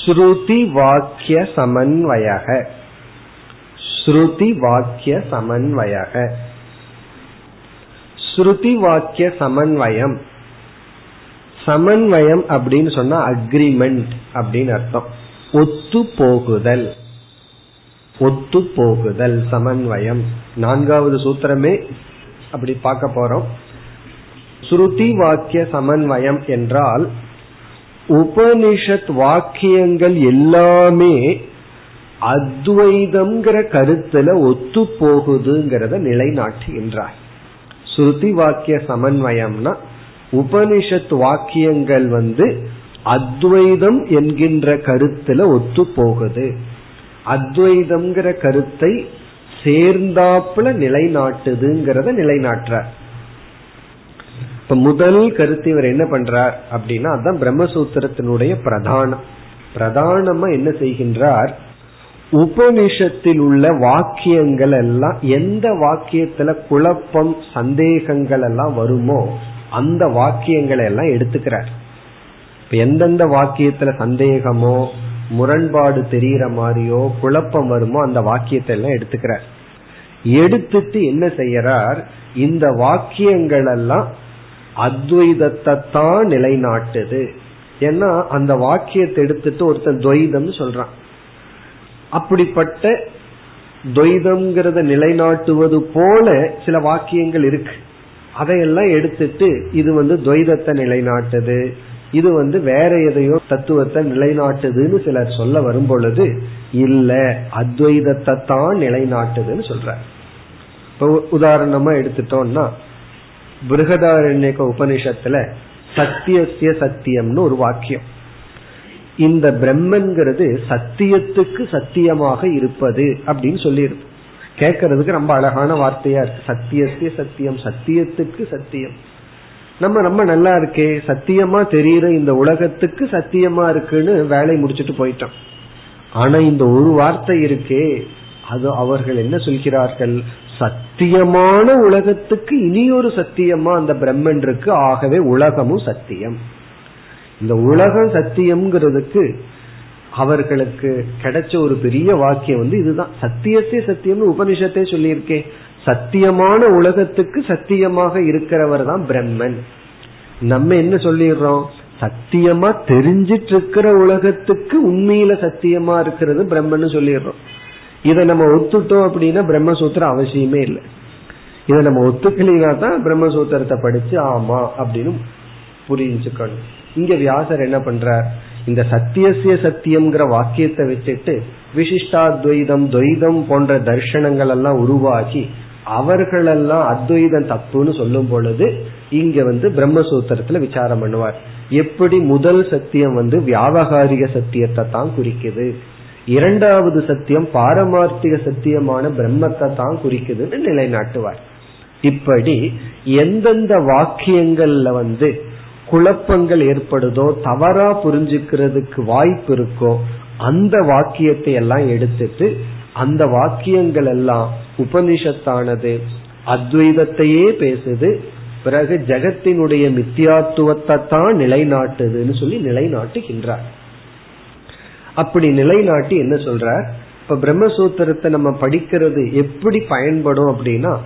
ஸ்ருதி வாக்கிய சமன்வயக. ஸ்ருதி வாக்கிய சமன்வயக. ஸ்ருதி வாக்கிய சமன்வயம். சமன்வயம் அப்படின்னு சொன்னா அக்ரிமெண்ட் அப்படின்னு அர்த்தம். ஒத்து போகுதல் ஒத்து போகுதல் சமன்வயம். நான்காவது சூத்திரமே அப்படி பார்க்க போறோம். ஸ்ருதி வாக்கிய சமன்வயம் என்றால் உபனிஷத் வாக்கியங்கள் எல்லாமே அத்வைதம்ங்கிற கருத்துல ஒத்து போகுதுங்கிறத நிலைநாட்டுகின்றார். ஸ்ருதி வாக்கிய சமன்வயம்னா உபனிஷத் வாக்கியங்கள் வந்து அத்வைதம் என்கின்ற கருத்துல ஒத்து போகுது அத்வைதம்ங்கிற கருத்தை சேர்ந்தாப்புல நிலைநாட்டுதுங்கிறத நிலைநாட்டுறார். இப்ப முதல் கருத்து இவர் என்ன பண்றார் அப்படின்னா அதுதான் பிரம்மசூத்திரத்தினுடைய பிரதானம். பிரதானமா என்ன செய்கின்றார்? உபனிஷத்தில் உள்ள வாக்கியங்கள் எல்லாம் எந்த வாக்கியத்துல குழப்பம் சந்தேகங்கள் எல்லாம் வருமோ அந்த வாக்கியங்களை எல்லாம் எடுத்துக்கிறார். இப்ப எந்தெந்த வாக்கியத்துல சந்தேகமோ முரண்பாடு தெரிகிற மாதிரியோ குழப்பம் வருமோ அந்த வாக்கியத்தை எல்லாம் எடுத்துக்கிறார். எடுத்துட்டு என்ன செய்யறார்? இந்த வாக்கியங்கள் எல்லாம் அத்வைதத்தை தான் நிலைநாட்டுது. ஏன்னா அந்த வாக்கியத்தை எடுத்துட்டு ஒருத்தன் துவைதம் சொல்றான். அப்படிப்பட்ட துவைதம்ங்கிறத நிலைநாட்டுவது போல சில வாக்கியங்கள் இருக்கு. அதையெல்லாம் எடுத்துட்டு இது வந்து துவைதத்தை நிலைநாட்டுது. இது வந்து வேற எதையோ தத்துவத்தை நிலைநாட்டுதுன்னு சிலர் சொல்ல வரும் பொழுது இல்ல அத்வைதத்தை தான் நிலைநாட்டுதுன்னு சொல்ற இப்போ உதாரணமா எடுத்துட்டோம்னா பிருகதாரண்யக உபனிஷத்துல சத்தியசிய சத்தியம்னு ஒரு வாக்கியம். இந்த பிரம்மன்கிறது சத்தியத்துக்கு சத்தியமாக இருப்பது அப்படின்னு சொல்லிடுது. கேட்கறதுக்கு ரொம்ப அழகான வார்த்தையா இருக்கு. சத்தியத்திய சத்தியம் சத்தியத்துக்கு சத்தியம். நம்ம ரொம்ப நல்லா இருக்கே சத்தியமா தெரியுற இந்த உலகத்துக்கு சத்தியமா இருக்குன்னு வேலை முடிச்சுட்டு போயிட்டோம். ஆனா இந்த ஒரு வார்த்தை இருக்கே அது அவர்கள் என்ன சொல்கிறார்கள்? சத்தியமான உலகத்துக்கு இனி ஒரு சத்தியமா அந்த பிரம்மன் இருக்கு ஆகவே உலகமும் சத்தியம். இந்த உலகம் சத்தியம்ங்கிறதுக்கு அவர்களுக்கு கிடைச்ச ஒரு பெரிய வாக்கியம் வந்து இதுதான். சத்தியத்தே சத்தியம்னு உபனிஷத்தே சொல்லியிருக்கேன் சத்தியமான உலகத்துக்கு சத்தியமாக இருக்கிறவர் தான் பிரம்மன். நம்ம என்ன சொல்லிடுறோம்? சத்தியமா தெரிஞ்சிட்டு இருக்கிற உலகத்துக்கு உண்மையில சத்தியமா இருக்கிறது பிரம்மன் சொல்லிடுறோம். இதை நம்ம ஒத்துட்டோம் அப்படின்னா பிரம்மசூத்திரம் அவசியமே இல்லை. இதை நம்ம ஒத்துக்கலைனா தான் பிரம்மசூத்திரத்தை படிச்சு ஆமா அப்படின்னு புரிஞ்சுக்கணும். இங்க வியாசர் என்ன பண்றார்? இந்த சத்தியசிய சத்தியம்ங்கிற வாக்கியத்தை வச்சுட்டு விசிஷ்டாத்வைதம் துவைதம் போன்ற தர்ஷனங்கள் எல்லாம் உருவாக்கி அவர்களெல்லாம் அத்வைதம் தப்புன்னு சொல்லும் பொழுது இங்க வந்து பிரம்மசூத்திரத்துல விசாரம் பண்ணுவார். எப்படி முதல் சத்தியம் வந்து வியாபகாரிக சத்தியத்தை தான் குறிக்குது? இரண்டாவது சத்தியம் பாரமார்த்திக சத்தியமான பிரம்மத்தை தான் குறிக்குதுன்னு நிலைநாட்டுவார். இப்படி எந்தெந்த வாக்கியங்கள்ல வந்து குழப்பங்கள் ஏற்படுதோ தவறா புரிஞ்சுக்கிறதுக்கு வாய்ப்பு இருக்கோ அந்த வாக்கியத்தை எல்லாம் எடுத்துட்டு அந்த வாக்கியங்கள் எல்லாம் உபனிஷத்தானது அத்வைதத்தையே பேசுது பிறகு ஜெகத்தினுடைய மித்தியாத்துவத்தை தான் நிலைநாட்டுதுன்னு சொல்லி நிலைநாட்டுகின்றார். அப்படி நிலைநாட்டி என்ன சொல்றார்? இப்ப பிரம்மசூத்திரத்தை நம்ம படிக்கிறது எப்படி பயன்படும் அப்படின்னா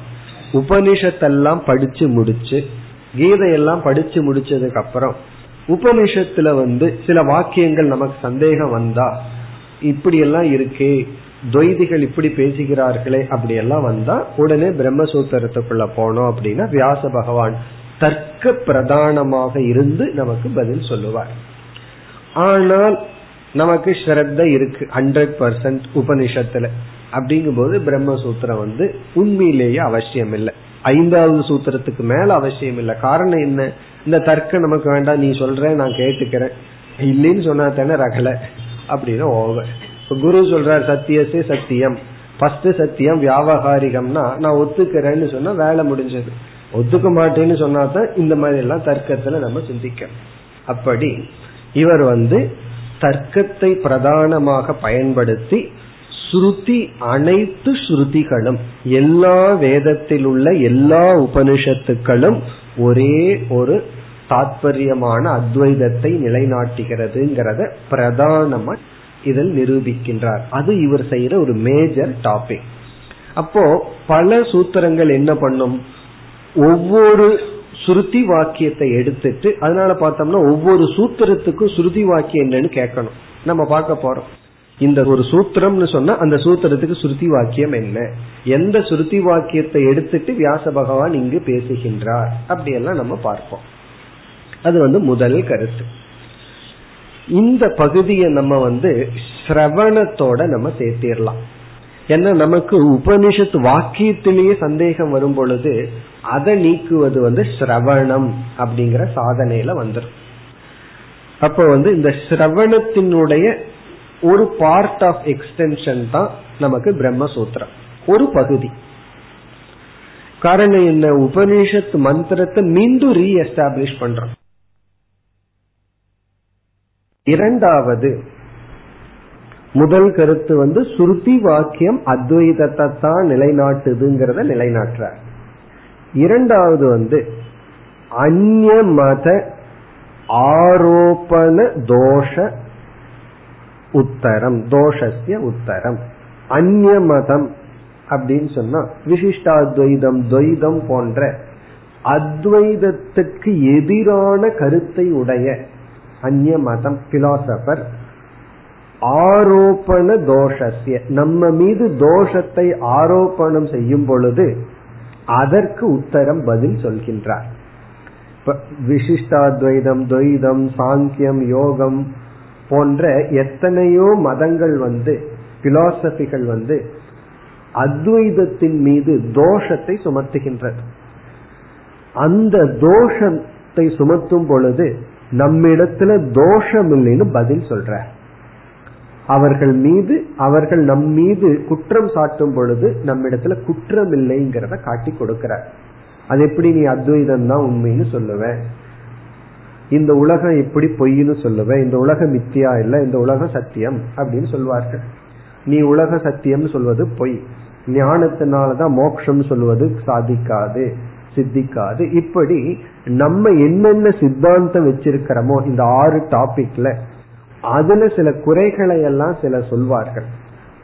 உபனிஷத்தெல்லாம் படிச்சு முடிச்சு கீதையெல்லாம் படிச்சு முடிச்சதுக்கு அப்புறம் உபனிஷத்துல வந்து சில வாக்கியங்கள் நமக்கு சந்தேகம் வந்தா இப்படி எல்லாம் இருக்கே துவைதிகள் இப்படி பேசுகிறார்களே அப்படி எல்லாம் வந்தா உடனே பிரம்மசூத்திரத்துக்குள்ள போனோம் அப்படின்னா வியாச பகவான் தர்க்க பிரதானமாக இருந்து நமக்கு பதில் சொல்லுவார். ஆனால் நமக்கு ஸ்ரத்த இருக்கு ஹண்ட்ரட் பர்சன்ட் உபனிஷத்துல. அப்படிங்கும்போது பிரம்மசூத்திரம் வந்து உண்மையிலேயே அவசியம் இல்லை ஐந்தாவது சூத்திரத்துக்கு மேல அவசியம் இல்லை காரணம் என்ன? இந்த தர்க்கம் நமக்கு வேண்டாம் நீ சொல்ற நான் கேட்டுக்கிறேன். இல்லைன்னு சொன்னா தானே ரகல. அப்படின்னு ஓவர். குரு சொல்றார் சத்தியசே சத்தியம். ஃபர்ஸ்ட் சத்தியம் வியாபகாரிகம்னா நான் ஒத்துக்கிறேன்னு சொன்னா வேலை முடிஞ்சது. ஒத்துக்க மாட்டேன்னு சொன்னா தான் இந்த மாதிரி எல்லாம் தர்க்கத்துல நம்ம சிந்திக்கணும். அப்படி இவர் வந்து தர்க்கத்தை பிரதானமாக பயன்படுத்தி ஸ்ருதி அனைத்து ஸ்ருதிகளும் எல்லா வேதத்தில் உள்ள எல்லா உபனிஷத்துக்களும் ஒரே ஒரு தாத்பரியமான அத்வைதத்தை நிலைநாட்டுகிறதுங்கிறத பிரதானமா இதில் நிரூபிக்கின்றார். அது இவர் செய்யற ஒரு மேஜர் டாபிக் அப்போ பல சூத்திரங்கள் என்ன பண்ணும்? ஒவ்வொரு சுருதி வாக்கியத்தை எடுத்துட்டு அதனால பார்த்தோம்னா ஒவ்வொரு சூத்திரத்துக்கும் சுருதி வாக்கியம் என்னன்னு கேட்கணும். நம்ம பார்க்க போறோம். இந்த ஒரு சூத்திரம்னு சொன்னா அந்த சூத்திரத்துக்கு சுருதி வாக்கியம் என்ன? எந்த சுருதி வாக்கியத்தை எடுத்துட்டு வியாச பகவான் இங்கு பேசுகின்றார்? அப்படியெல்லாம் நம்ம பார்ப்போம். அது வந்து முதல் கருத்து. இந்த பகுதியை நம்ம வந்து சிரவணத்தோட நம்ம சேர்த்திடலாம். ஏன்னா நமக்கு உபனிஷத் வாக்கியத்திலேயே சந்தேகம் வரும் பொழுது அதை நீக்குவது வந்து சிரவணம் அப்படிங்கிற சாதனையில வந்துடும் அப்ப வந்து இந்த சிரவணத்தினுடைய ஒரு பார்ட் ஆஃப் எக்ஸ்டென்ஷன் தான் நமக்கு பிரம்மசூத்திரம். ஒரு பகுதி. காரணம் என்ன? உபனிஷத் மந்திரத்தை மீண்டும் ரீ எஸ்டாப்ளிஷ் பண்றோம். இரண்டாவது முதல் கருத்து வந்து சுருதி வாக்கியம் அத்வைதத்தை தான் நிலைநாட்டுதுங்கிறத நிலைநாட்டுறார். இரண்டாவது வந்து அந்நிய மத ஆரோப்பண தோஷ உத்தரம் தோஷஸ்ய உத்தரம். அந்நிய மதம் அப்படின்னு சொன்னா விசிஷ்டாத்வைதம் துவைதம் போன்ற அத்வைதத்துக்கு எதிரான கருத்தை உடைய அந்நிய மதம் பிலாசபர் ஆரோப்பண தோஷஸ்ய. நம்ம மீது தோஷத்தை ஆரோப்பணம் செய்யும் பொழுது அதற்கு உத்தரம் பதில் சொல்கின்றார். விசிஷ்டாத்வைதம் துவைதம் சாங்கியம் யோகம் போன்ற எத்தனையோ மதங்கள் வந்து பிலாசபிகள் வந்து அத்வைதத்தின் மீது தோஷத்தை சுமத்துகின்றது. அந்த தோஷத்தை சுமத்தும் பொழுது நம்மிடத்துல தோஷம் இல்லைன்னு பதில் சொல்ற. அவர்கள் மீது அவர்கள் நம் மீது குற்றம் சாட்டும் பொழுது நம்மிடத்துல குற்றம் இல்லைங்கிறத காட்டி கொடுக்கிற. அது எப்படி நீ அத்வைதம் தான் உண்மைன்னு சொல்லுவேன் இந்த உலகம் எப்படி பொய்ன்னு சொல்லுவேன் இந்த உலகம் மித்தியா இல்ல இந்த உலகம் சத்தியம் அப்படின்னு சொல்வார்கள். நீ உலக சத்தியம்னு சொல்வது பொய். ஞானத்தினாலதான் மோக்ஷம் சொல்வது சாதிக்காது. சித்திக்காது. இப்படி நம்ம என்னென்ன சித்தாந்தம் வச்சிருக்கிறோமோ இந்த ஆறு டாபிக்ல அதுல சில குறைகளை எல்லாம் சில சொல்வார்கள்.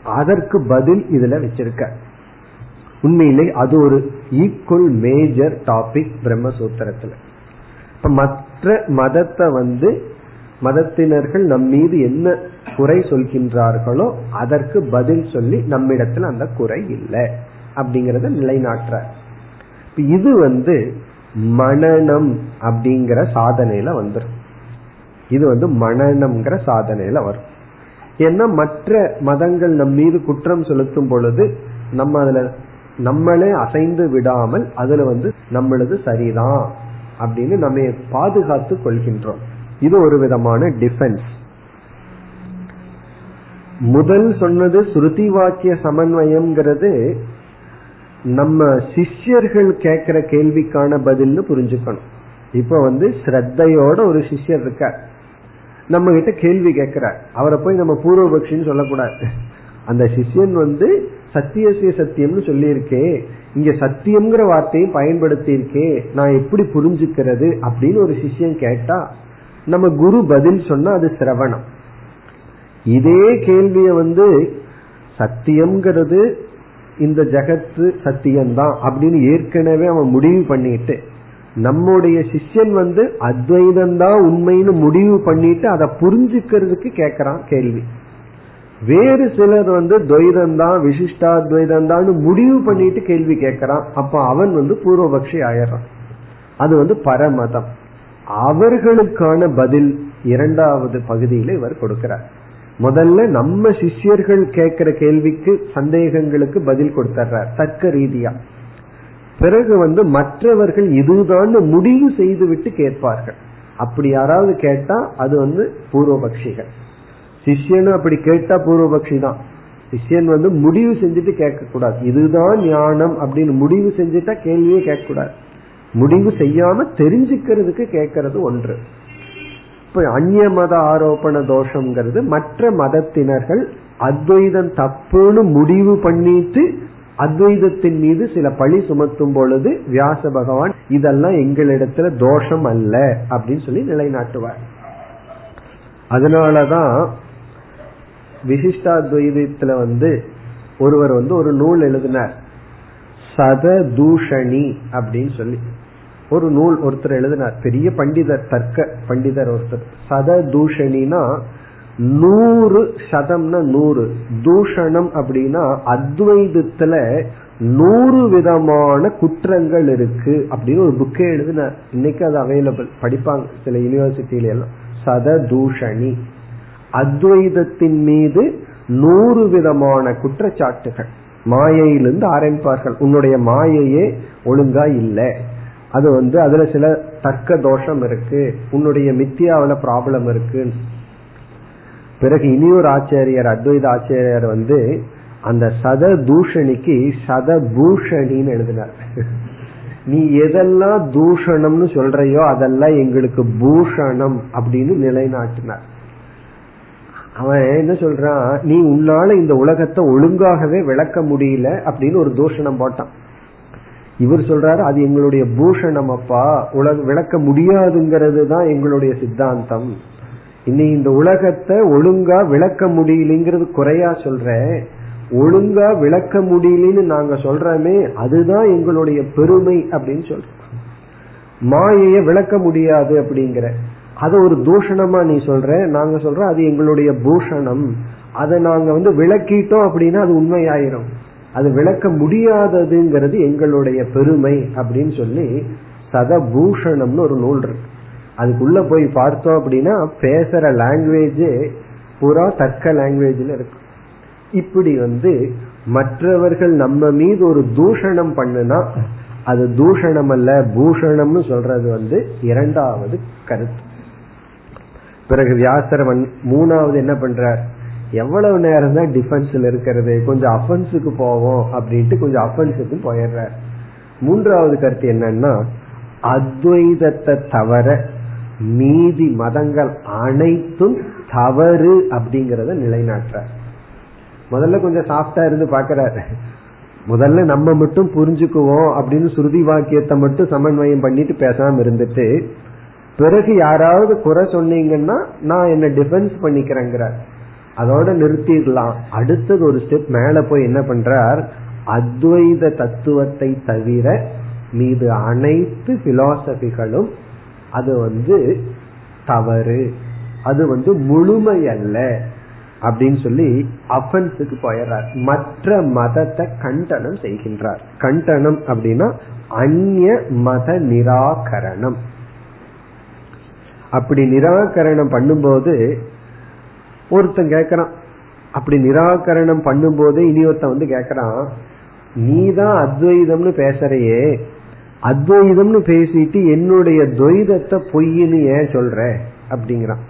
அதற்கு பதில் இதுல வச்சிருக்க. உண்மையிலே அது ஒரு ஈக்குவல் மேஜர் டாபிக் பிரம்மசூத்திரத்துல. இப்ப மற்ற மதத்தை வந்து மதத்தினர்கள் நம் மீது என்ன குறை சொல்கின்றார்களோ அதற்கு பதில் சொல்லி நம்மிடத்தில் அந்த குறை இல்லை. அப்படிங்கறத நிலைநாட்டுற இது வந்து மனநம் அப்படிங்கிற சாதனையில வந்துடும் இது வந்து மனநம்ங்கிற சாதனையில வரும். ஏன்னா மற்ற மதங்கள் நம் மீது குற்றம் செலுத்தும் பொழுது நம்ம அதுல நம்மளே அசைந்து விடாமல் அதுல வந்து நம்மளது சரிதான் அப்படின்னு நம்ம பாதுகாத்து கொள்கின்றோம். இது ஒரு விதமான டிஃபென்ஸ் முதல் சொன்னது ஸ்ருதி வாக்கிய சமன்வயம்ங்கிறது நம்ம சிஷ்யர்கள் கேட்கிற கேள்விக்கான பதில்னு புரிஞ்சுக்கணும். இப்ப வந்து ஸ்ரத்தையோட ஒரு சிஷ்யர் இருக்கார். நம்ம கிட்ட கேள்வி கேட்கிறார். அவரை போய் நம்ம பூர்வபக்ஷின்னு சொல்லக்கூடாது. அந்த சிஷ்யன் வந்து சத்தியசிய சத்தியம்னு சொல்லியிருக்கே. இங்க சத்தியம்ங்கிற வார்த்தையை பயன்படுத்தி இருக்கே நான் எப்படி புரிஞ்சுக்கிறது அப்படின்னு ஒரு சிஷ்யன் கேட்டா நம்ம குரு பதில் சொன்னா அது சிரவணம். இதே கேள்விய வந்து சத்தியம்ங்கிறது இந்த ஜெகத்து சத்தியம்தான் அப்படின்னு ஏற்கனவே அவன் முடிவு பண்ணிட்டு நம்முடைய சிஷ்யன் வந்து அத்வைதம் தான் உண்மைன்னு முடிவு பண்ணிட்டு அதை புரிஞ்சுக்கிறதுக்கு கேட்கறான் கேள்வி. வேறு சிலர் வந்து துவைதம் தான் விசிஷ்டாத்வைதம் தான் முடிவு பண்ணிட்டு கேள்வி கேட்கறான். அப்ப அவன் வந்து பூர்வபக்ஷி ஆயிடுறான். அது வந்து பரமதம். அவர்களுக்கான பதில் இரண்டாவது பகுதியில இவர் கொடுக்கிறார். முதல்ல நம்ம சிஷ்யர்கள் கேட்கிற கேள்விக்கு சந்தேகங்களுக்கு பதில் கொடுத்துறார் தர்க்க ரீதியா. பிறகு வந்து மற்றவர்கள் இதுதான் முடிவு செய்து விட்டு கேட்பார்கள். அப்படி யாராவது கேட்டா அது வந்து பூர்வபக்ஷிகள். சிஷ்யன் அப்படி கேட்டா பூர்வபக்ஷி தான். சிஷ்யன் வந்து முடிவு செஞ்சுட்டு கேட்க கூடாது இதுதான் ஞானம் அப்படின்னு முடிவு செஞ்சுட்டா கேள்வியே கேட்க கூடாது முடிவு செய்யாம தெரிஞ்சுக்கிறதுக்கு கேட்கறது ஒன்று. இப்ப அந்நிய மத ஆரோப்பண தோஷம்ங்கிறது மற்ற மதத்தினர்கள் அத்வைதம் தப்புன்னு முடிவு பண்ணிட்டு அத்வைதத்தின் மீது சில பழி சுமத்தும் பொழுது வியாச பகவான் இதெல்லாம் எங்களிடத்துல தோஷம் அல்ல அப்படின்னு சொல்லி நிலைநாட்டுவார். அதனாலதான் விசிஷ்டாத்வைதத்துல வந்து ஒருவர் வந்து ஒரு நூல் எழுதினார். சத தூஷணி அப்படின்னு சொல்லி. ஒரு நூல் ஒருத்தர் எழுதினார். பெரிய பண்டிதர் தர்க்க பண்டிதர் ஒருத்தர். சத தூஷணினா நூறு சதம்னா நூறு. தூஷணம் அப்படின்னா அத்வைதத்துல நூறு விதமான குற்றங்கள் இருக்கு அப்படின்னு ஒரு புக்கே எழுதினார். இன்னைக்கு அது அவைலபிள் படிப்பாங்க சில யூனிவர்சிட்டியில எல்லாம் சத தூஷணி. அத்வைதத்தின் மீது நூறு விதமான குற்றச்சாட்டுகள். மாயையிலிருந்து ஆரம்பிப்பார்கள். உன்னுடைய மாயையே ஒழுங்கா இல்லை. அது வந்து அதுல சில தர்க்க தோஷம் இருக்கு. உன்னுடைய மித்தியாவில ப்ராப்ளம் இருக்கு. பிறகு இனியொரு ஆச்சாரியர் அத்வைத ஆச்சாரியர் வந்து அந்த சத தூஷணிக்கு சத பூஷணின்னு எழுதினார். நீ எதெல்லாம் தூஷணம்னு சொல்றையோ அதெல்லாம் எங்களுக்கு பூஷணம் அப்படின்னு நிலைநாட்டினார். அவன் என்ன சொல்றான்? நீ உன்னால இந்த உலகத்தை ஒழுங்காகவே விளக்க முடியல அப்படின்னு ஒரு தூஷணம் போட்டான். இவர் சொல்றாரு அது எங்களுடைய பூஷணம் அப்பா உலக விளக்க முடியாதுங்கிறது தான் எங்களுடைய சித்தாந்தம். இனி இந்த உலகத்தை ஒழுங்கா விளக்க முடியலங்கிறது குறையா சொல்ற ஒழுங்கா விளக்க முடியலன்னு நாங்க சொல்றோமே அதுதான் எங்களுடைய பெருமை அப்படின்னு சொல்றோம். மாயைய விளக்க முடியாது அப்படிங்கிற. அத ஒரு தூஷணமா நீ சொல்ற நாங்க சொல்றோம் அது எங்களுடைய பூஷணம். அதை நாங்க வந்து விளக்கிட்டோம் அப்படின்னா அது உண்மையாயிரும். அது விளக்க முடியாததுங்கிறது எங்களுடைய பெருமை அப்படின்னு சொல்லி சதபூஷணம்னு ஒரு நூல் இருக்கு. அதுக்குள்ள போய் பார்த்தோம் அப்படின்னா பேசுற லாங்குவேஜ் பூரா தர்க்க லாங்குவேஜ்ல இருக்கு. இப்படி வந்து மற்றவர்கள் நம்ம மீது ஒரு தூஷணம் பண்ணுனா அது தூஷணம் அல்ல பூஷணம்னு சொல்றது வந்து இரண்டாவது கருத்து. பிறகு வியாசரவன் மூணாவது என்ன பண்றார்? எவ்வளவு நேரம் தான் டிஃபென்ஸ்ல இருக்கிறது? கொஞ்சம் அஃபென்ஸுக்கு போவோம் அப்படின்ட்டு கொஞ்சம் அஃபென்ஸுக்கு போயிடுற மூன்றாவது கருத்து என்னன்னா அத்வைதத்தை தவிர மீதி மதங்கள் அனைத்தும் தவறு அப்படிங்கறத நிலைநாட்டுற. முதல்ல கொஞ்சம் சாஃப்டா இருந்து பாக்கிறாரு முதல்ல நம்ம மட்டும் புரிஞ்சுக்குவோம் அப்படின்னு சுருதி வாக்கியத்தை மட்டும் சமன்வயம் பண்ணிட்டு பேசாம இருந்துட்டு பிறகு யாராவது குறை சொன்னீங்கன்னா நான் என்ன டிஃபென்ஸ் பண்ணிக்கிறேங்கிறார். அதோட நிறுத்திடலாம். அடுத்தது ஒரு ஸ்டெப் மேல போய் என்ன பண்றார்? அத்வைத தத்துவத்தை தவிர மீது அனைத்து பிலாசபிகளும் அது வந்து தவறு. அது வந்து முழுமை அல்ல அப்படின்னு சொல்லி அஃபன்ஸுக்கு போயிடுறார். மற்ற மதத்தை கண்டனம் செய்கின்றார். கண்டனம் அப்படின்னா அந்நிய மத நிராகரணம். அப்படி நிராகரணம் பண்ணும்போது ஒருத்தன் கேக்குறான். அப்படி நிராகரணம் பண்ணும்போது இனி ஒருத்தன் வந்து கேக்குறான் நீ தான் அத்வைதம்னு பேசுறையே. அத்வைதம்னு பேசிட்டு என்னுடைய துவைதத்தை பொய்ன்னு ஏன் சொல்ற? அப்படிங்கிறான்.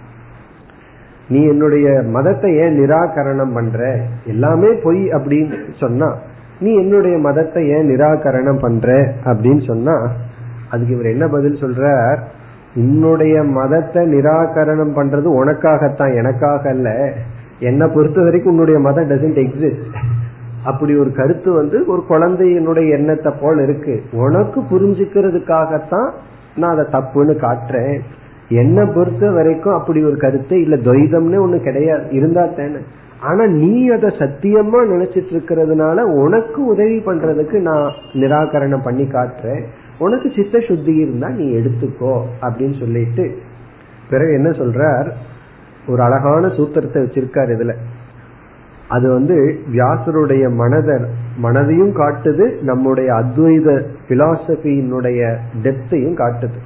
நீ என்னுடைய மதத்தை ஏன் நிராகரணம் பண்ற? எல்லாமே பொய் அப்படின்னு சொன்னா நீ என்னுடைய மதத்தை ஏன் நிராகரணம் பண்ற? அப்படின்னு சொன்னா அதுக்கு இவர் என்ன பதில் சொல்றார்? உன்னுடைய மதத்தை நிராகரணம் பண்றது உனக்காகத்தான் எனக்காக அல்ல. என்னை பொறுத்த வரைக்கும் உன்னுடைய மதம் டசன்ட் எக்ஸிஸ்ட் அப்படி ஒரு கருத்து வந்து ஒரு குழந்தையினுடைய எண்ணத்தை போல் இருக்கு. உனக்கு புரிஞ்சுக்கிறதுக்காகத்தான் நான் அதை தப்புன்னு காட்டுறேன். என்னை பொறுத்த வரைக்கும் அப்படி ஒரு கருத்து இல்ல. துவைதம்னு ஒண்ணு கிடையாது. இருந்தா தானே. ஆனா நீ அதை சத்தியமா நினைச்சிட்டு இருக்கிறதுனால உனக்கு உதவி பண்றதுக்கு நான் நிராகரணம் பண்ணி காட்டுறேன். உனக்கு சித்த சுத்தி இருந்தா நீ எடுத்துக்கோ அப்படின்னு சொல்லிட்டு பிறகு என்ன சொல்றார்? ஒரு அழகான சூத்திரத்தை வச்சிருக்கார் இதுல. அது வந்து வியாசருடைய மனதர் மனதையும் காட்டுது நம்முடைய அத்வைத பிலாசபியினுடைய டெப்த்தையும் காட்டுது.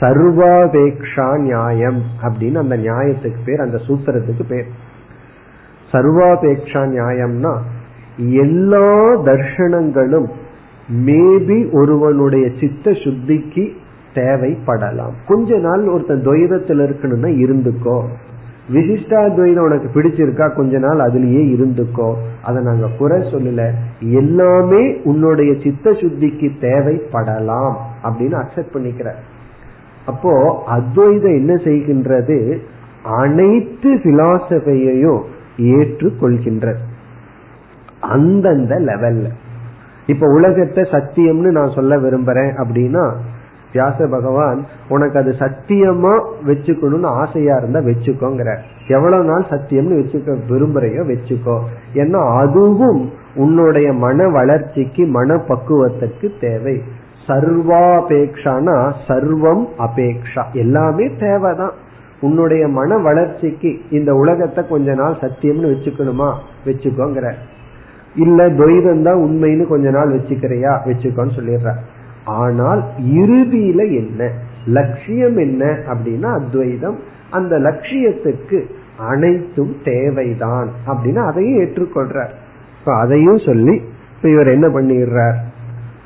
சர்வாபேக்ஷா நியாயம் அப்படின்னு அந்த நியாயத்துக்கு பேர் அந்த சூத்திரத்துக்கு பேர். சர்வாபேக்ஷா நியாயம்னா எல்லா தர்ஷனங்களும் மேபி ஒருவனுடைய சித்த சுத்திக்கு தேவைப்படலாம். கொஞ்ச நாள் ஒருத்தன் துவைதத்தில் இருக்கணும்னா இருந்துக்கோ. விசிஷ்டா துவைதம் உனக்கு பிடிச்சிருக்கா கொஞ்ச நாள் அதுலயே இருந்துக்கோ. அதை நாங்க குறை சொல்லல. எல்லாமே உன்னுடைய சித்த சுத்திக்கு தேவைப்படலாம் அப்படின்னு அக்செப்ட் பண்ணிக்கிற. அப்போ அத்வைதம் என்ன செய்கின்றது? அனைத்து பிலாசபியையும் ஏற்றுக்கொள்கின்றது அந்தந்த லெவல்ல இப்ப உலகத்தை சத்தியம்னு நான் சொல்ல விரும்புறேன் அப்படின்னா வியாச பகவான் உனக்கு அது சத்தியமா வச்சுக்கணும்னு ஆசையா இருந்தா வச்சுக்கோங்கிற. எவ்வளவு நாள் சத்தியம்னு வச்சுக்க விரும்புறையோ வச்சுக்கோ. ஏன்னா அதுவும் உன்னுடைய மன வளர்ச்சிக்கு மன பக்குவத்துக்கு தேவை. சர்வாபேக்ஷானா சர்வம் அபேக்ஷா. எல்லாமே தேவைதான். உன்னுடைய மன வளர்ச்சிக்கு இந்த உலகத்தை கொஞ்ச நாள் சத்தியம்னு வச்சுக்கணுமா? வச்சுக்கோங்கிற. இல்ல துவைதம் தான் உண்மைன்னு கொஞ்ச நாள் வச்சுக்கிறியா? வச்சுக்கோன்னு சொல்லிடுற ஆனால் இறுதியில என்ன? லட்சியம் என்ன அப்படின்னா அத்வைதம் அந்த லட்சியத்துக்கு அனைத்தும் தேவைதான் அப்படின்னு அதையும் ஏற்றுக்கொள்றார். இப்ப அதையும் சொல்லி இப்ப இவர் என்ன பண்ணிடுறார்?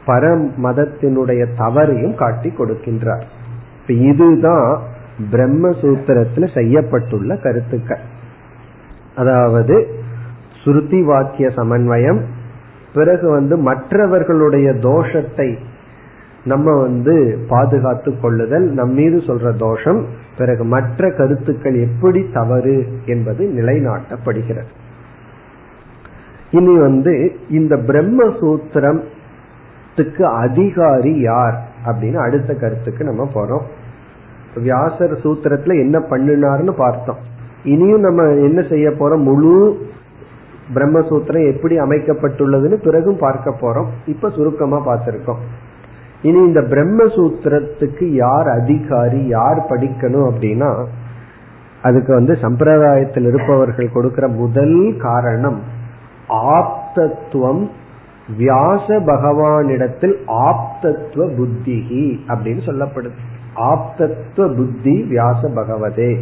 பரம் மதத்தினுடைய தவறையும் காட்டி கொடுக்கின்றார். இப்ப இதுதான் பிரம்மசூத்திரத்துல செய்யப்பட்டுள்ள கருத்துக்கள். அதாவது ஸ்ருதி வாக்கிய சமன்வயம். பிறகு வந்து மற்றவர்களுடைய தோஷத்தை நம்ம வந்து பாதுகாத்து கொள்ளுதல் நம் மீது சொல்ற தோஷம் பிறகு மற்ற கருத்துக்கள் எப்படி தவறு என்பது நிலைநாட்டப்படுகிறது. இனி வந்து இந்த பிரம்மசூத்திரத்துக்கு அதிகாரி யார் அப்படின்னு அடுத்த கருத்துக்கு நம்ம போறோம். வியாசர் சூத்திரத்துல என்ன பண்ணினார்னு பார்த்தோம். இனியும் நம்ம என்ன செய்ய போறோம்? முழு பிரம்மசூத்திரம் எப்படி அமைக்கப்பட்டுள்ளதுன்னு பிறகும் பார்க்க போறோம். இப்ப சுருக்கமா பார்த்திருக்கோம். இனி இந்த பிரம்மசூத்திரத்துக்கு யார் அதிகாரி யார் படிக்கணும் அப்படின்னா அதுக்கு வந்து சம்பிரதாயத்தில் இருப்பவர்கள் கொடுக்கிற முதல் காரணம் ஆப்தத்துவம் வியாச பகவானிடத்தில் ஆப்தத்துவ புத்திகி அப்படின்னு சொல்லப்படுது. ஆப்தத்துவ புத்தி வியாச பகவதே.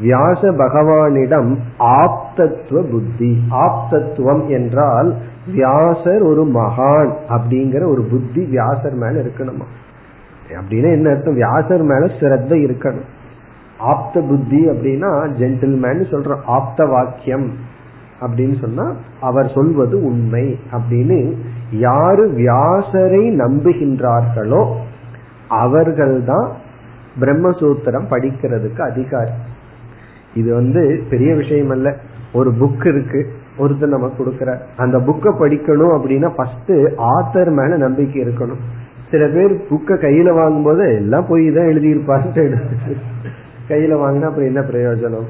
வியாச பகவானிடம் ஆப்தத்துவ புத்தி ஆப்தத்துவம் என்றால் வியாசர் ஒரு மகான் அப்படிங்கிற ஒரு புத்தி வியாசர் மேல இருக்கணுமா? அப்படின்னா என்ன அர்த்தம்? வியாசர் மேல சிரத்த இருக்கணும். ஆப்த புத்தி அப்படின்னா ஜென்டில்மேன் சொல்ற ஆப்த வாக்கியம் அப்படின்னு சொன்னா அவர் சொல்வது உண்மை அப்படின்னு யாரு வியாசரை நம்புகின்றார்களோ அவர்கள்தான் பிரம்மசூத்திரம் படிக்கிறதுக்கு அதிகாரி. இது வந்து பெரிய விஷயம் அல்ல ஒரு புக் இருக்கு ஒருத்தர் நம்ம கொடுக்கற. அந்த புக்கை படிக்கணும் அப்படின்னா ஃபர்ஸ்ட் ஆத்தர் மேல நம்பிக்கை இருக்கணும். சில பேர் புக்கை கையில வாங்கும் போது எல்லாம் போய் தான் எழுதியிருப்பாரு கையில வாங்கினா அப்புறம் என்ன பிரயோஜனம்?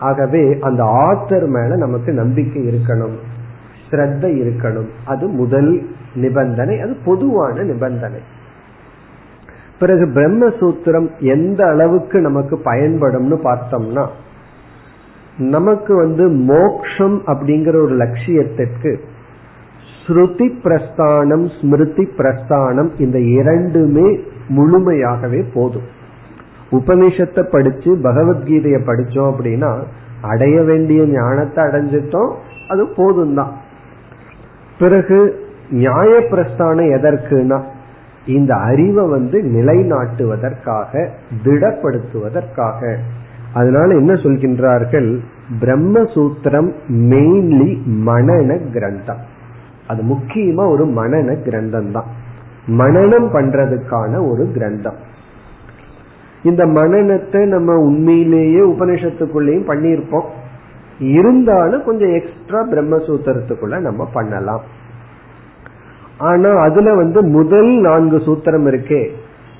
ஆகவே அந்த ஆத்தர் மேல நமக்கு நம்பிக்கை இருக்கணும். ஸ்ரத்த இருக்கணும். அது முதல் நிபந்தனை அது பொதுவான நிபந்தனை. பிறகு பிரம்மசூத்திரம் எந்த அளவுக்கு நமக்கு பயன்படும்னு பார்த்தோம்னா நமக்கு வந்து மோக்ஷம் அப்படிங்கிற ஒரு லட்சியத்திற்கு ஸ்ருதி பிரஸ்தானம் ஸ்மிருதி பிரஸ்தானம் இந்த இரண்டுமே முழுமையாகவே போதும். உபனிஷத்தை படிச்சு பகவத்கீதையை படிச்சோம் அப்படின்னா அடைய வேண்டிய ஞானத்தை அடைஞ்சிட்டோம் அது போதும் தான் பிறகு நியாய பிரஸ்தானம் எதற்குனா இந்த அறிவை வந்து நிலைநாட்டுவதற்காக திடப்படுத்துவதற்காக. அதனால என்ன சொல்கின்றார்கள்? பிரம்மசூத்திரம் மெயின்லி மனன கிரந்தம். அது முக்கியமா ஒரு மனன கிரந்தம் தான் மனநம் பண்றதுக்கான ஒரு கிரந்தம். இந்த மனநத்தை நம்ம உண்மையிலேயே உபனிஷத்துக்குள்ளேயும் பண்ணியிருப்போம். இருந்தாலும் கொஞ்சம் எக்ஸ்ட்ரா பிரம்மசூத்திரத்துக்குள்ள நம்ம பண்ணலாம். ஆனா அதுல வந்து முதல் நான்கு சூத்திரம் இருக்கே.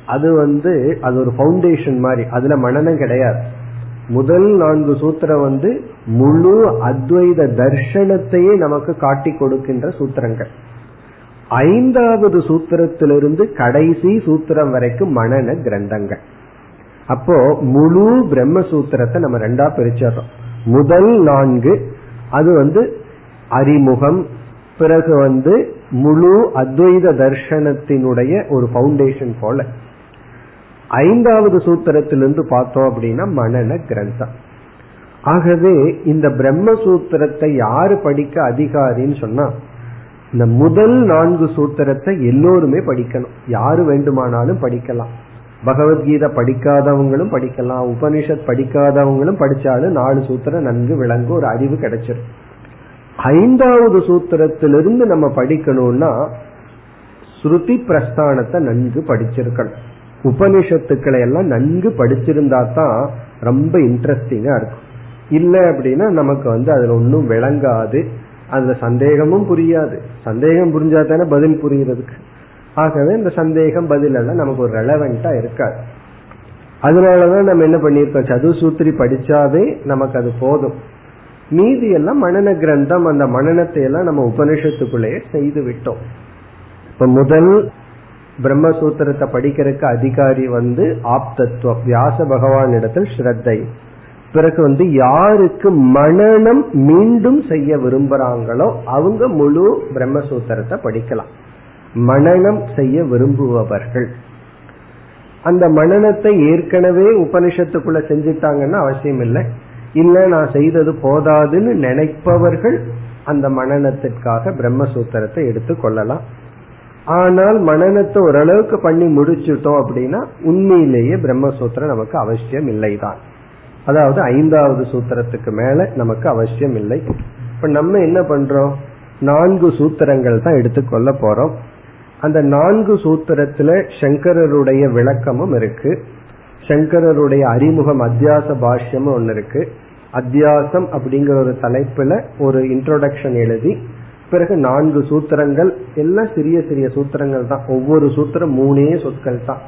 அது வந்து அது ஒரு பவுண்டேஷன் மாதிரி. அதுல மனநம் கிடையாது. முதல் நான்கு சூத்திரம் வந்து முழு அத்வைத தர்ஷனத்தையே நமக்கு காட்டி கொடுக்கின்ற சூத்திரங்கள். ஐந்தாவது சூத்திரத்திலிருந்து கடைசி சூத்திரம் வரைக்கும் மனன கிரந்தங்கள். அப்போ முழு பிரம்மசூத்திரத்தை நம்ம ரெண்டா பிரிச்சிடறோம். முதல் நான்கு அது வந்து அறிமுகம் பிறகு வந்து முழு அத்வைத தர்ஷனத்தினுடைய ஒரு பவுண்டேஷன் போல. ஐந்தாவது சூத்திரத்திலிருந்து பார்த்தோம் அப்படின்னா மனன கிரந்தம். ஆகவே இந்த பிரம்மசூத்திரத்தை யாரு படிக்க அதிகாரின்னு சொன்னா இந்த முதல் நான்கு சூத்திரத்தை எல்லோருமே படிக்கணும். யாரு வேண்டுமானாலும் படிக்கலாம். பகவத்கீதை படிக்காதவங்களும் படிக்கலாம். உபனிஷத் படிக்காதவங்களும் படிச்சாலும் நாலு சூத்திரம் நன்கு விளங்கும் ஒரு அறிவு கிடைச்சிடும் ஐந்தாவது சூத்திரத்திலிருந்து நம்ம படிக்கணும்னா ஸ்ருதி பிரஸ்தானத்தை நன்கு படிச்சிருக்கணும். உபனிஷத்துக்களை எல்லாம் நன்கு படிச்சிருந்தா தான் ரொம்ப இன்ட்ரெஸ்டிங்கா இருக்கும். இல்ல அப்படின்னா நமக்கு வந்து அதுல ஒன்றும் விளங்காது. அந்த சந்தேகமும் புரியாது. சந்தேகம் புரிஞ்சா தானே பதில் புரியுறதுக்கு. ஆகவே இந்த சந்தேகம் பதில் எல்லாம் நமக்கு ஒரு ரெலவெண்டா இருக்காது. அதனாலதான் நம்ம என்ன பண்ணிருக்கோம் சதுசூத்திரி படிச்சாவே நமக்கு அது போதும். மீதி எல்லாம் மனன கிரந்தம் அந்த மனநத்தை எல்லாம் நம்ம உபனிஷத்துக்குள்ளேயே செய்து விட்டோம். இப்ப முதல் பிரம்மசூத்திரத்தை படிக்கிறதுக்கு அதிகாரி வந்து ஆப்தத்துவம். வியாச பகவான் இடத்தில் ஸ்ரத்தை. பிறகு வந்து யாருக்கு மனநம் மீண்டும் செய்ய விரும்புறாங்களோ அவங்க முழு பிரம்மசூத்திரத்தை படிக்கலாம். மனநம் செய்ய விரும்புபவர்கள். அந்த மனநத்தை ஏற்கனவே உபனிஷத்துக்குள்ள செஞ்சுட்டாங்கன்னா அவசியம் இல்லை. இல்ல நான் செய்தது போதாதுன்னு நினைப்பவர்கள் அந்த மனநத்திற்காக பிரம்மசூத்திரத்தை எடுத்து கொள்ளலாம். ஆனால் மனநத்தை ஓரளவுக்கு பண்ணி முடிச்சுட்டோம் அப்படின்னா உண்மையிலேயே பிரம்மசூத்திரம் நமக்கு அவசியம் இல்லைதான். அதாவது ஐந்தாவது சூத்திரத்துக்கு மேல நமக்கு அவசியம் இல்லை. இப்ப நம்ம என்ன பண்றோம்? நான்கு சூத்திரங்கள் தான் எடுத்துக்கொள்ள போறோம். அந்த நான்கு சூத்திரத்துல சங்கரருடைய விளக்கமும் இருக்கு. சங்கரருடைய அறிமுகம் அத்தியாச பாஷ்யமும் ஒன்னு இருக்கு. அத்தியாசம் அப்படிங்கிற ஒரு தலைப்புல ஒரு இன்ட்ரோடக்ஷன் எழுதி பிறகு நான்கு சூத்திரங்கள் எல்லாம் சிறிய சிறிய சூத்திரங்கள் தான். ஒவ்வொரு சூத்திரம் மூணே சொற்கள் தான்.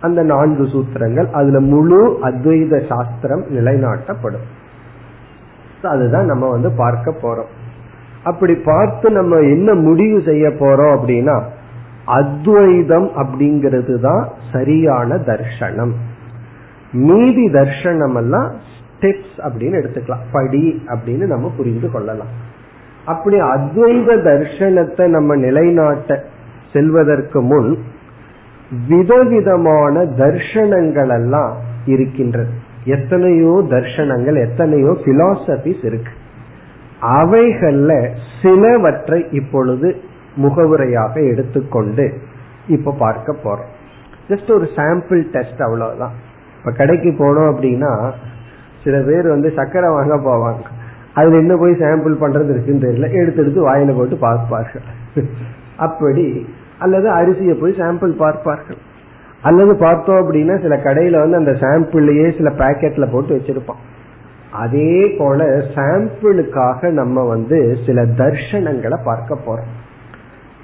அந்த நான்கு சூத்திரங்கள் அதுல முழு அத்வைத சாஸ்திரம் நிலைநாட்டப்படும். அதுதான் நம்ம வந்து பார்க்க போறோம். அப்படி பார்த்து நம்ம என்ன முடிவு செய்ய போறோம் அப்படின்னா அத்வைதம் அப்படிங்கிறது தான் சரியான தர்ஷனம். மீதி தர்ஷனம் எல்லாம் ஸ்டெப்ஸ் அப்படின்னு எடுத்துக்கலாம். படி அப்படின்னு நம்ம புரிந்து கொள்ளலாம். அப்படி அத்வைத தர்ஷனத்தை நம்ம நிலைநாட்ட செல்வதற்கு முன் விதவிதமான தர்ஷனங்கள் எல்லாம் இருக்கின்றது. எத்தனையோ தர்ஷனங்கள் எத்தனையோ பிலாசபிஸ் இருக்கு. அவைகள்ல சிலவற்றை இப்பொழுது முகவுரையாக எடுத்துக்கொண்டு இப்ப பார்க்க போறோம். ஜஸ்ட் ஒரு சாம்பிள் டெஸ்ட் அவ்வளவுதான். இப்ப கடைக்கு போனோம் அப்படின்னா சில பேர் வந்து சக்கரை வாங்க போவாங்க. அதுல என்ன போய் சாம்பிள் பண்றது இருக்குன்னு தெரியல. எடுத்து எடுத்து வாயில போட்டு பார்ப்பார்கள். அப்படி அல்லது அரிசியை போய் சாம்பிள் பார்ப்பார்கள். அல்லது பார்த்தோம் அப்படின்னா சில கடையில வந்து அந்த சாம்பிள்லயே சில பேக்கெட்ல போட்டு வச்சிருப்பான் அதே போல சாம்பிளுக்காக நம்ம வந்து சில தர்ஷனங்களை பார்க்க போறோம்.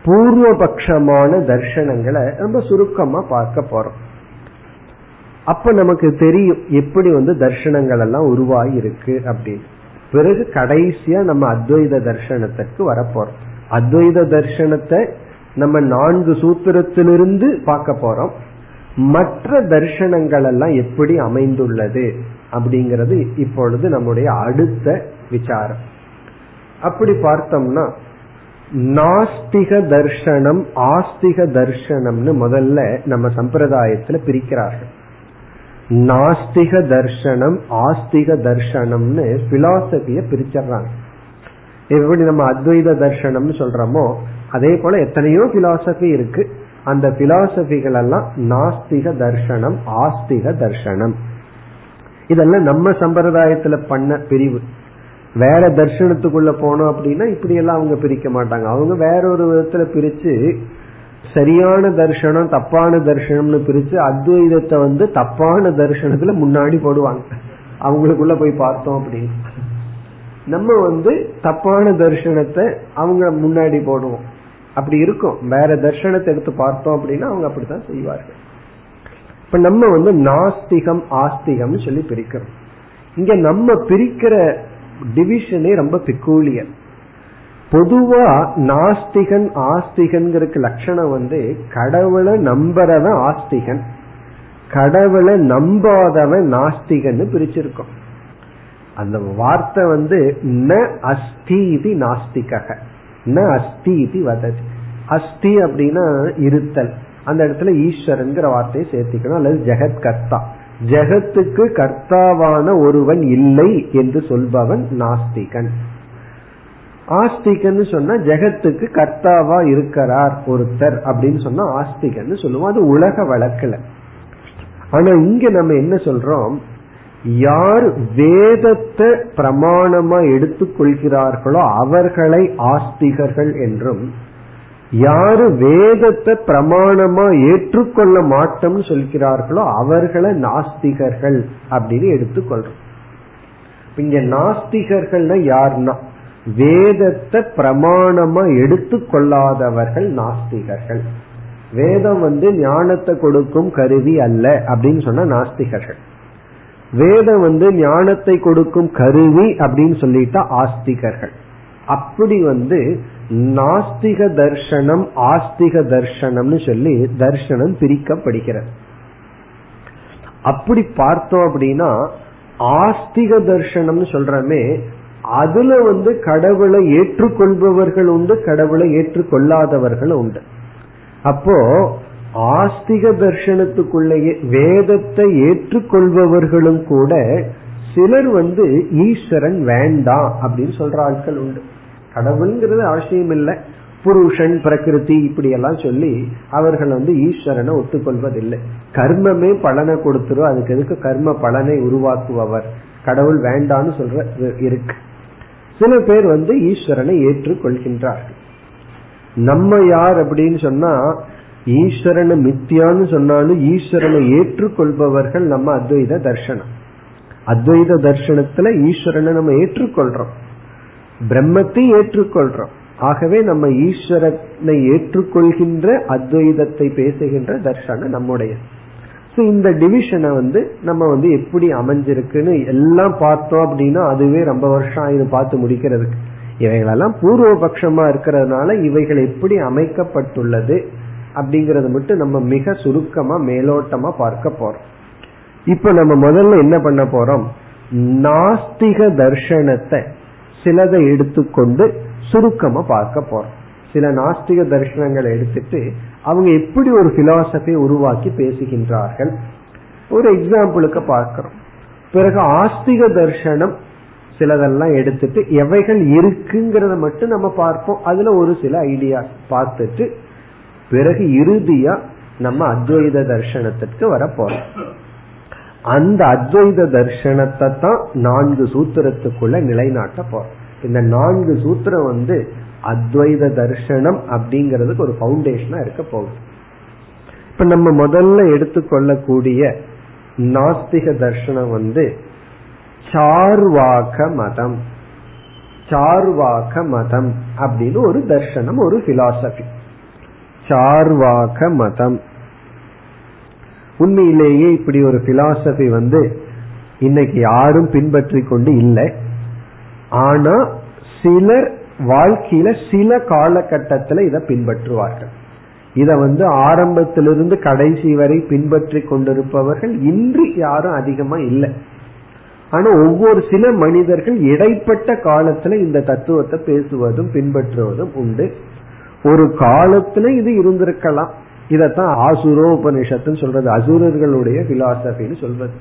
பூர்வபக்ஷமான தர்ஷனங்களை ரொம்ப சுருக்கமா பார்க்க போறோம். அப்ப நமக்கு தெரியும் எப்படி வந்து தர்ஷனங்கள் எல்லாம் உருவாகி இருக்கு அப்படின்னு. பிறகு கடைசியா நம்ம அத்வைத தர்ஷனத்திற்கு வரப்போறோம். அத்வைத தர்ஷனத்தை நம்ம நான்கு சூத்திரத்திலிருந்து பார்க்க போறோம். மற்ற தர்ஷனங்கள் எல்லாம் எப்படி அமைந்துள்ளது அப்படிங்கிறது இப்பொழுது நம்முடைய அடுத்த விசாரம். அப்படி பார்த்தோம்னா நாஸ்திக தர்ஷனம் ஆஸ்திக தர்ஷனம்னு முதல்ல நம்ம சம்பிரதாயத்துல பிரிக்கிறார்கள். நாஸ்திக தர்ஷனம் ஆஸ்திக தர்ஷனம்னு பிலாசபிய பிரிச்சிடுறாங்க எப்படி நம்ம அத்வைத தர்ஷனம்னு சொல்றோமோ அதே போல எத்தனையோ பிலாசபி இருக்கு. அந்த பிலாசபிகள் எல்லாம் நாஸ்திக தர்ஷனம் ஆஸ்திக தர்ஷனம். இதெல்லாம் நம்ம சம்பிரதாயத்துல பண்ண பிரிவு. வேற தர்சனத்துக்குள்ள போனோம் அப்படின்னா இப்படி எல்லாம் அவங்க பிரிக்க மாட்டாங்க. அவங்க வேற ஒரு விதத்துல பிரிச்சு சரியான தர்ஷனம் தப்பான தர்ஷனம்னு பிரிச்சு அத்வைதத்தை வந்து தப்பான தர்ஷனத்துல முன்னாடி போடுவாங்க. அவங்களுக்குள்ள போய் பார்த்தோம் அப்படின்னு. நம்ம வந்து தப்பான தர்ஷனத்தை அவங்க முன்னாடி போடுவோம். அப்படி இருக்கும். வேற தர்ஷனத்தை எடுத்து பார்த்தோம் அப்படின்னா அவங்க அப்படித்தான் செய்வார்கள். இப்ப நம்ம வந்து நாஸ்திகம் ஆஸ்திகம்னு சொல்லி பிரிக்கிறோம். இங்க நம்ம பிரிக்கிற டிவிஷனே ரொம்ப பிக்கூலியர். பொதுவா நாஸ்திகன் ஆஸ்திகன்கிறதுக்கு லட்சணம் வந்து கடவுளை நம்புறவன் ஆஸ்திகன் கடவுளை நம்பாதவன் நாஸ்திகன்னு பிரிச்சிருக்கோம். அந்த வார்த்தை வந்து ந அஸ்தீதி நாஸ்திக ந அஸ்தீதி வதது. அஸ்தி அப்படின்னா இருத்தல். அந்த இடத்துல ஈஸ்வரன்கிற வார்த்தையை சேர்த்திக்கணும். அல்லது ஜெகத் கர்த்தா ஜெகத்துக்கு கர்த்தாவான ஒருவன் இல்லை என்று சொல்பவன் நாஸ்திகன். ஆஸ்திகன்னு சொன்னா ஜெகத்துக்கு கர்த்தாவா இருக்கிறார் ஒருத்தர் அப்படின்னு சொன்னா ஆஸ்திகன்னு சொல்லுவோம். அது உலக வழக்குல. ஆனா இங்க நம்ம என்ன சொல்றோம்? யார் வேதத்தை பிரமாணமா எடுத்துக்கொள்கிறார்களோ அவர்களை ஆஸ்திகர்கள் என்றும் யாரு வேதத்தை பிரமாணமா ஏற்றுக்கொள்ள மாட்டோம்னு சொல்கிறார்களோ அவர்களை நாஸ்திகர்கள் அப்படின்னு எடுத்துக்கொள்றோம் இங்க நாஸ்திகர்கள்னா யாருன்னா வேதத்தை பிரமாணமா எடுத்துக்கொள்ளாதவர்கள் நாஸ்திகர்கள். வேதம் வந்து ஞானத்தை கொடுக்கும் கருவி அல்ல அப்படின்னு சொன்ன நாஸ்திகர்கள். வேதம் வந்து ஞானத்தை கொடுக்கும் கருவி அப்படின்னு சொல்லிட்டா ஆஸ்திகர்கள். அப்படி வந்து நாஸ்திக தர்ஷனம் ஆஸ்திக தர்ஷனம்னு சொல்லி தர்ஷனம் பிரிக்கப்படுகிறது. அப்படி பார்த்தோம் அப்படின்னா ஆஸ்திக தர்ஷனம்னு சொல்றமே அதுல வந்து கடவுளை ஏற்றுக்கொள்பவர்கள் உண்டு கடவுளை ஏற்றுக்கொள்ளாதவர்கள் உண்டு. அப்போ ஆஸ்திக தர்ஷனத்துக்குள்ளேயே வேதத்தை ஏற்றுக்கொள்பவர்களும் கூட சிலர் வந்து ஈஸ்வரன் வேண்டாம் அப்படின்னு சொல்ற ஆட்கள் உண்டு. கடவுள்ங்கிறது அவசியம் இல்லை. புருஷன் பிரகிருதி இப்படி எல்லாம் சொல்லி அவர்கள் வந்து ஈஸ்வரனை ஒத்துக்கொள்வதில்லை. கர்மமே பலனை கொடுத்துரும். அதுக்கு எதுக்கு? கர்ம பலனை உருவாக்குபவர். கடவுள் வேண்டான்னு சொல்ற இருக்கு. சில பேர் வந்து ஈஸ்வரனை ஏற்றுக்கொள்கின்றார்கள் நம்ம யார் அப்படின்னு சொன்னா ஈஸ்வரனை மித்தியான்னு சொன்னாலும் ஈஸ்வரனை ஏற்றுக்கொள்பவர்கள் நம்ம அத்வைத தர்சனம் அத்வைத தர்சனத்துல ஈஸ்வரனை நம்ம ஏற்றுக்கொள்றோம். பிரம்மத்தை ஏற்றுக்கொள்றோம். ஆகவே நம்ம ஈஸ்வரனை ஏற்றுக்கொள்கின்ற அத்வைதத்தை பேசுகின்ற தர்ஷனம் நம்முடைய இந்த டிவிஷனை வந்து நம்ம வந்து எப்படி அமைஞ்சிருக்குன்னு எல்லாம் பார்த்தோம் அப்படின்னா அதுவே ரொம்ப வருஷம் ஆயுது பார்த்து முடிக்கிறதுக்கு. இவைகளெல்லாம் பூர்வபக்ஷமா இருக்கிறதுனால இவைகள் எப்படி அமைக்கப்பட்டுள்ளது அப்படிங்கறத மட்டும் நம்ம மிக சுருக்கமா மேலோட்டமா பார்க்க போறோம். இப்ப நம்ம முதல்ல என்ன பண்ண போறோம்? நாஸ்திக தர்ஷனத்தை சிலதை எடுத்துக்கொண்டு சுருக்கமா பார்க்க போறோம். சில நாஸ்திக தர்ஷனங்களை எடுத்துட்டு அவங்க எப்படி ஒரு பிலாசபி உருவாக்கி பேசுகின்றார்கள்? ஒரு எக்ஸாம்பிளுக்கு பார்க்கிறோம். பிறகு ஆஸ்திக தர்சனம் சிலதெல்லாம் எடுத்துட்டு எவைகள் இருக்குங்கிறத மட்டும் நம்ம பார்ப்போம். அதுல ஒரு சில ஐடியா பார்த்துட்டு பிறகு இறுதியா நம்ம அத்வைத தர்சனத்திற்கு வர அந்த அத்வைத தர்சனத்தை தான் நான்கு சூத்திரத்துக்குள்ள நிலைநாட்ட போறோம். இந்த நான்கு சூத்திரம் வந்து அத்வைத தர்சனம் அப்படிங்கறதுக்கு ஒரு பவுண்டேஷனா இருக்க போகுது. இப்ப நம்ம முதல்ல எடுத்துக்கொள்ளக்கூடிய நாஸ்திக தர்சனம் வந்து சார்வாக மதம் சார்வாக மதம் அப்படின்னு ஒரு தர்சனம் ஒரு பிலாசபி சார்வாக மதம். உண்மையிலேயே இப்படி ஒரு பிலாசபி வந்து இன்னைக்கு யாரும் பின்பற்றி கொண்டு இல்லை. ஆனா சிலர் வாழ்க்கையில சில காலகட்டத்தில் இதை பின்பற்றுவார்கள். இத வந்து ஆரம்பத்திலிருந்து கடைசி வரை பின்பற்றி கொண்டிருப்பவர்கள் இன்று யாரும் அதிகமா இல்லை. ஆனா ஒவ்வொரு சில மனிதர்கள் இடைப்பட்ட காலத்துல இந்த தத்துவத்தை பேசுவதும் பின்பற்றுவதும் உண்டு. ஒரு காலத்துல இது இருந்திருக்கலாம். இதத்தான் ஆசுரோபனிஷத்துன்னு சொல்றது. அசுரர்களுடைய பிலாசபின்னு சொல்வது.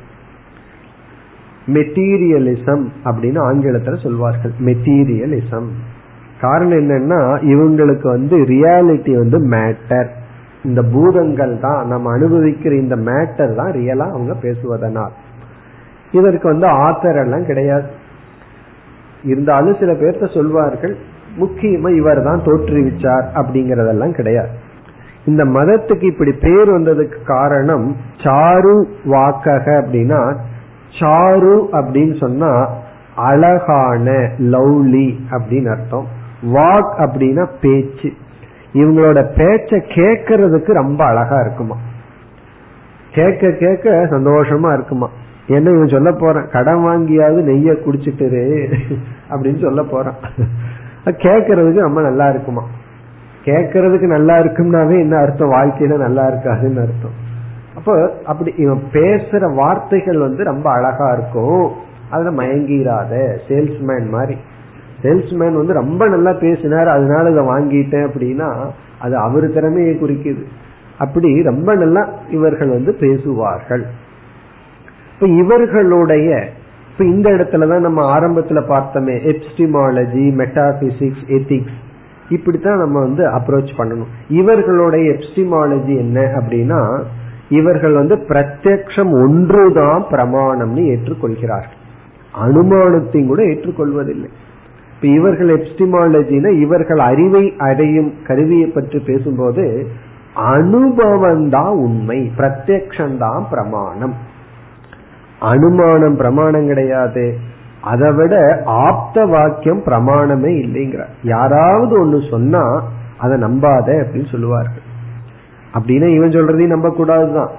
மெட்டீரியலிசம் அப்படின்னு ஆங்கிலத்துல சொல்வார்கள். மெட்டீரியலிசம் காரணம் என்னன்னா இவங்களுக்கு வந்து ரியாலிட்டி வந்து மேட்டர் இந்த பூதங்கள் தான் நம்ம அனுபவிக்கிற இந்த மேட்டர் தான் ரியலா அவங்க பேசுவதனால். இதற்கு வந்து ஆத்தர் எல்லாம் கிடையாது. இருந்தாலும் சில பேர்த்த சொல்வார்கள் முக்கியமா இவர் தான் தோற்றுவிச்சார் அப்படிங்கறதெல்லாம் கிடையாது. இந்த மதத்துக்கு இப்படி பேர் வந்ததுக்கு காரணம் சாரு வாக்கக அப்படின்னா சாரு அப்படின்னு சொன்னா அழகான லவ்லி அப்படின்னு அர்த்தம். வாக் அப்படின்னா பேச்சு. இவங்களோட பேச்ச கேட்கறதுக்கு ரொம்ப அழகா இருக்குமா. கேட்க கேட்க சந்தோஷமா இருக்குமா. என்ன இவன் சொல்ல போறான்? கடன் வாங்கியாவது நெய்ய குடிச்சிட்டு அப்படின்னு சொல்ல போறான். கேட்கறதுக்கு ரொம்ப நல்லா இருக்குமா. கேட்கறதுக்கு நல்லா இருக்கும்னாவே என்ன அர்த்தம்? வாழ்க்கையில நல்லா இருக்காதுன்னு அர்த்தம். அப்போ அப்படி இவன் பேசுற வார்த்தைகள் வந்து ரொம்ப அழகா இருக்கும். அதுல மயங்கிராத சேல்ஸ்மேன் மாதிரி. சேல்ஸ்மேன் வந்து ரொம்ப நல்லா பேசினார் அதனால இதை வாங்கிட்டேன் அப்படின்னா அது அவர் திறமையை குறிக்குது. அப்படி ரொம்ப நல்லா இவர்கள் வந்து பேசுவார்கள். இப்ப இவர்களுடைய இப்ப இந்த இடத்துலதான் நம்ம ஆரம்பத்துல பார்த்தோமே எப்ஸ்டிமாலஜி மெட்டாபிசிக்ஸ் எத்திக்ஸ் இப்படித்தான் நம்ம வந்து அப்ரோச் பண்ணணும். இவர்களுடைய எப்ஸ்டிமாலஜி என்ன அப்படின்னா இவர்கள் வந்து பிரத்யக்ஷம் ஒன்றுதான் பிரமாணம்னு ஏற்றுக்கொள்கிறார்கள். அனுமானத்தையும் கூட ஏற்றுக்கொள்வதில்லை. இப்ப இவர்கள் எப்ஸ்டிமாலஜினா இவர்கள் அறிவை அடையும் கருவியை பற்றி பேசும்போது அனுபவம் தான் உண்மை பிரத்யக்ஷம் தான் பிரமாணம். அனுமானம் பிரமாணம் கிடையாது. அதை விட ஆப்த வாக்கியம் பிரமாணமே இல்லைங்கிற. யாராவது ஒன்னு சொன்னா அதை நம்பாத அப்படின்னு சொல்லுவார்கள். அப்படின்னா இவன் சொல்றதையும் நம்ப கூடாதுதான்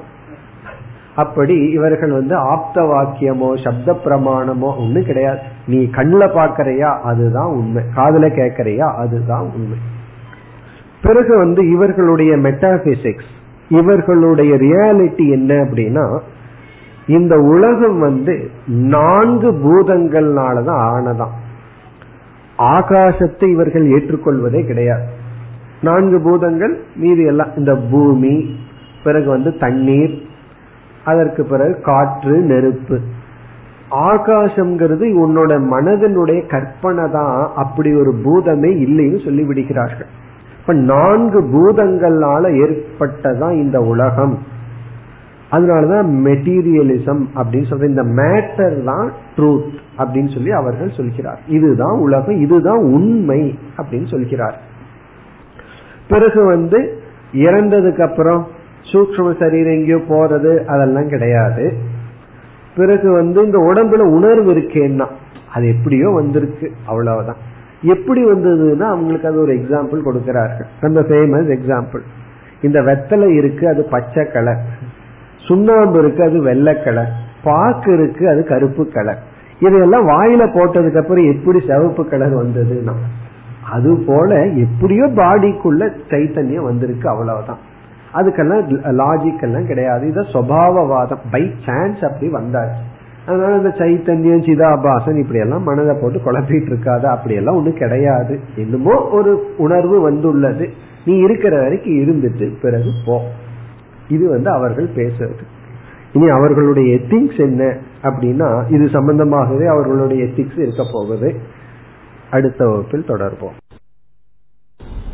அப்படி இவர்கள் வந்து ஆப்த வாக்கியமோ சப்த பிரமாணமோ ஒண்ணு கிடையாது. நீ கண்ணில் பாக்கறியா அதுதான் உண்மை. காதல கேட்கறியா அதுதான் உண்மை. பிறகு வந்து இவர்களுடைய மெட்டாபிசிக்ஸ் இவர்களுடைய ரியாலிட்டி என்ன அப்படின்னா இந்த உலகம் வந்து நான்கு பூதங்கள்னாலதான் ஆனதான் ஆகாசத்தை இவர்கள் ஏற்றுக்கொள்வதே கிடையாது. நான்கு பூதங்கள் மீதி எல்லாம் இந்த பூமி பிறகு வந்து தண்ணீர் அதற்கு பிறகு காற்று நெருப்பு. ஆகாசம்ங்கிறது உன்னோட மனதனுடைய கற்பனை தான் அப்படி ஒரு பூதமே இல்லைன்னு சொல்லி விடுகிறார்கள் இப்ப நான்கு பூதங்களால ஏற்பட்டதான் இந்த உலகம். அதனாலதான் மெட்டீரியலிசம் அப்படின்னு சொல்ற இந்த மேட்டர் தான் ட்ரூத் அப்படின்னு சொல்லி அவர்கள் சொல்கிறார். இதுதான் உலகம் இதுதான் உண்மை அப்படின்னு சொல்கிறார். பிறகு வந்து இறந்ததுக்கு அப்புறம் சூக்ம சரீரம் எங்கேயோ போறது அதெல்லாம் கிடையாது. பிறகு வந்து இந்த உடம்புல உணர்வு இருக்கேன்னா அது எப்படியோ வந்திருக்கு அவ்வளவுதான். எப்படி வந்ததுன்னா அவங்களுக்கு அது ஒரு எக்ஸாம்பிள் கொடுக்கிறார்கள். ரொம்ப ஃபேமஸ் எக்ஸாம்பிள் இந்த வெத்தலை இருக்கு அது பச்சை கலர். சுண்ணாம்பு இருக்கு அது வெள்ளை கலர். பாக்கு இருக்கு அது கருப்பு கலர். இதையெல்லாம் வாயில போட்டதுக்கு அப்புறம் எப்படி சிவப்பு கலர் வந்ததுன்னா அது போல எப்படியோ பாடிக்குள்ள சைத்தன்யம் வந்திருக்கு அவ்வளவுதான். அதுக்கெல்லாம் லாஜிக் எல்லாம் கிடையாது. இதை சுவாவவாதம். பை சான்ஸ் அப்படி வந்தாச்சு. அதனால இந்த சைத்தன்யம் சிதாபாசன் இப்படி எல்லாம் மனதை போட்டு குழப்பிட்டு இருக்காத. அப்படி எல்லாம் ஒண்ணும் கிடையாது. என்னமோ ஒரு உணர்வு வந்துள்ளது. நீ இருக்கிற வரைக்கும் இருந்துட்டு பிறகு போ. இது வந்து அவர்கள் பேசுறது. இனி அவர்களுடைய எத்திக்ஸ் என்ன அப்படின்னா இது சம்பந்தமாகவே அவர்களுடைய எத்திக்ஸ் இருக்க போகுது. அடுத்த வகுப்பில் தொடர்போம்.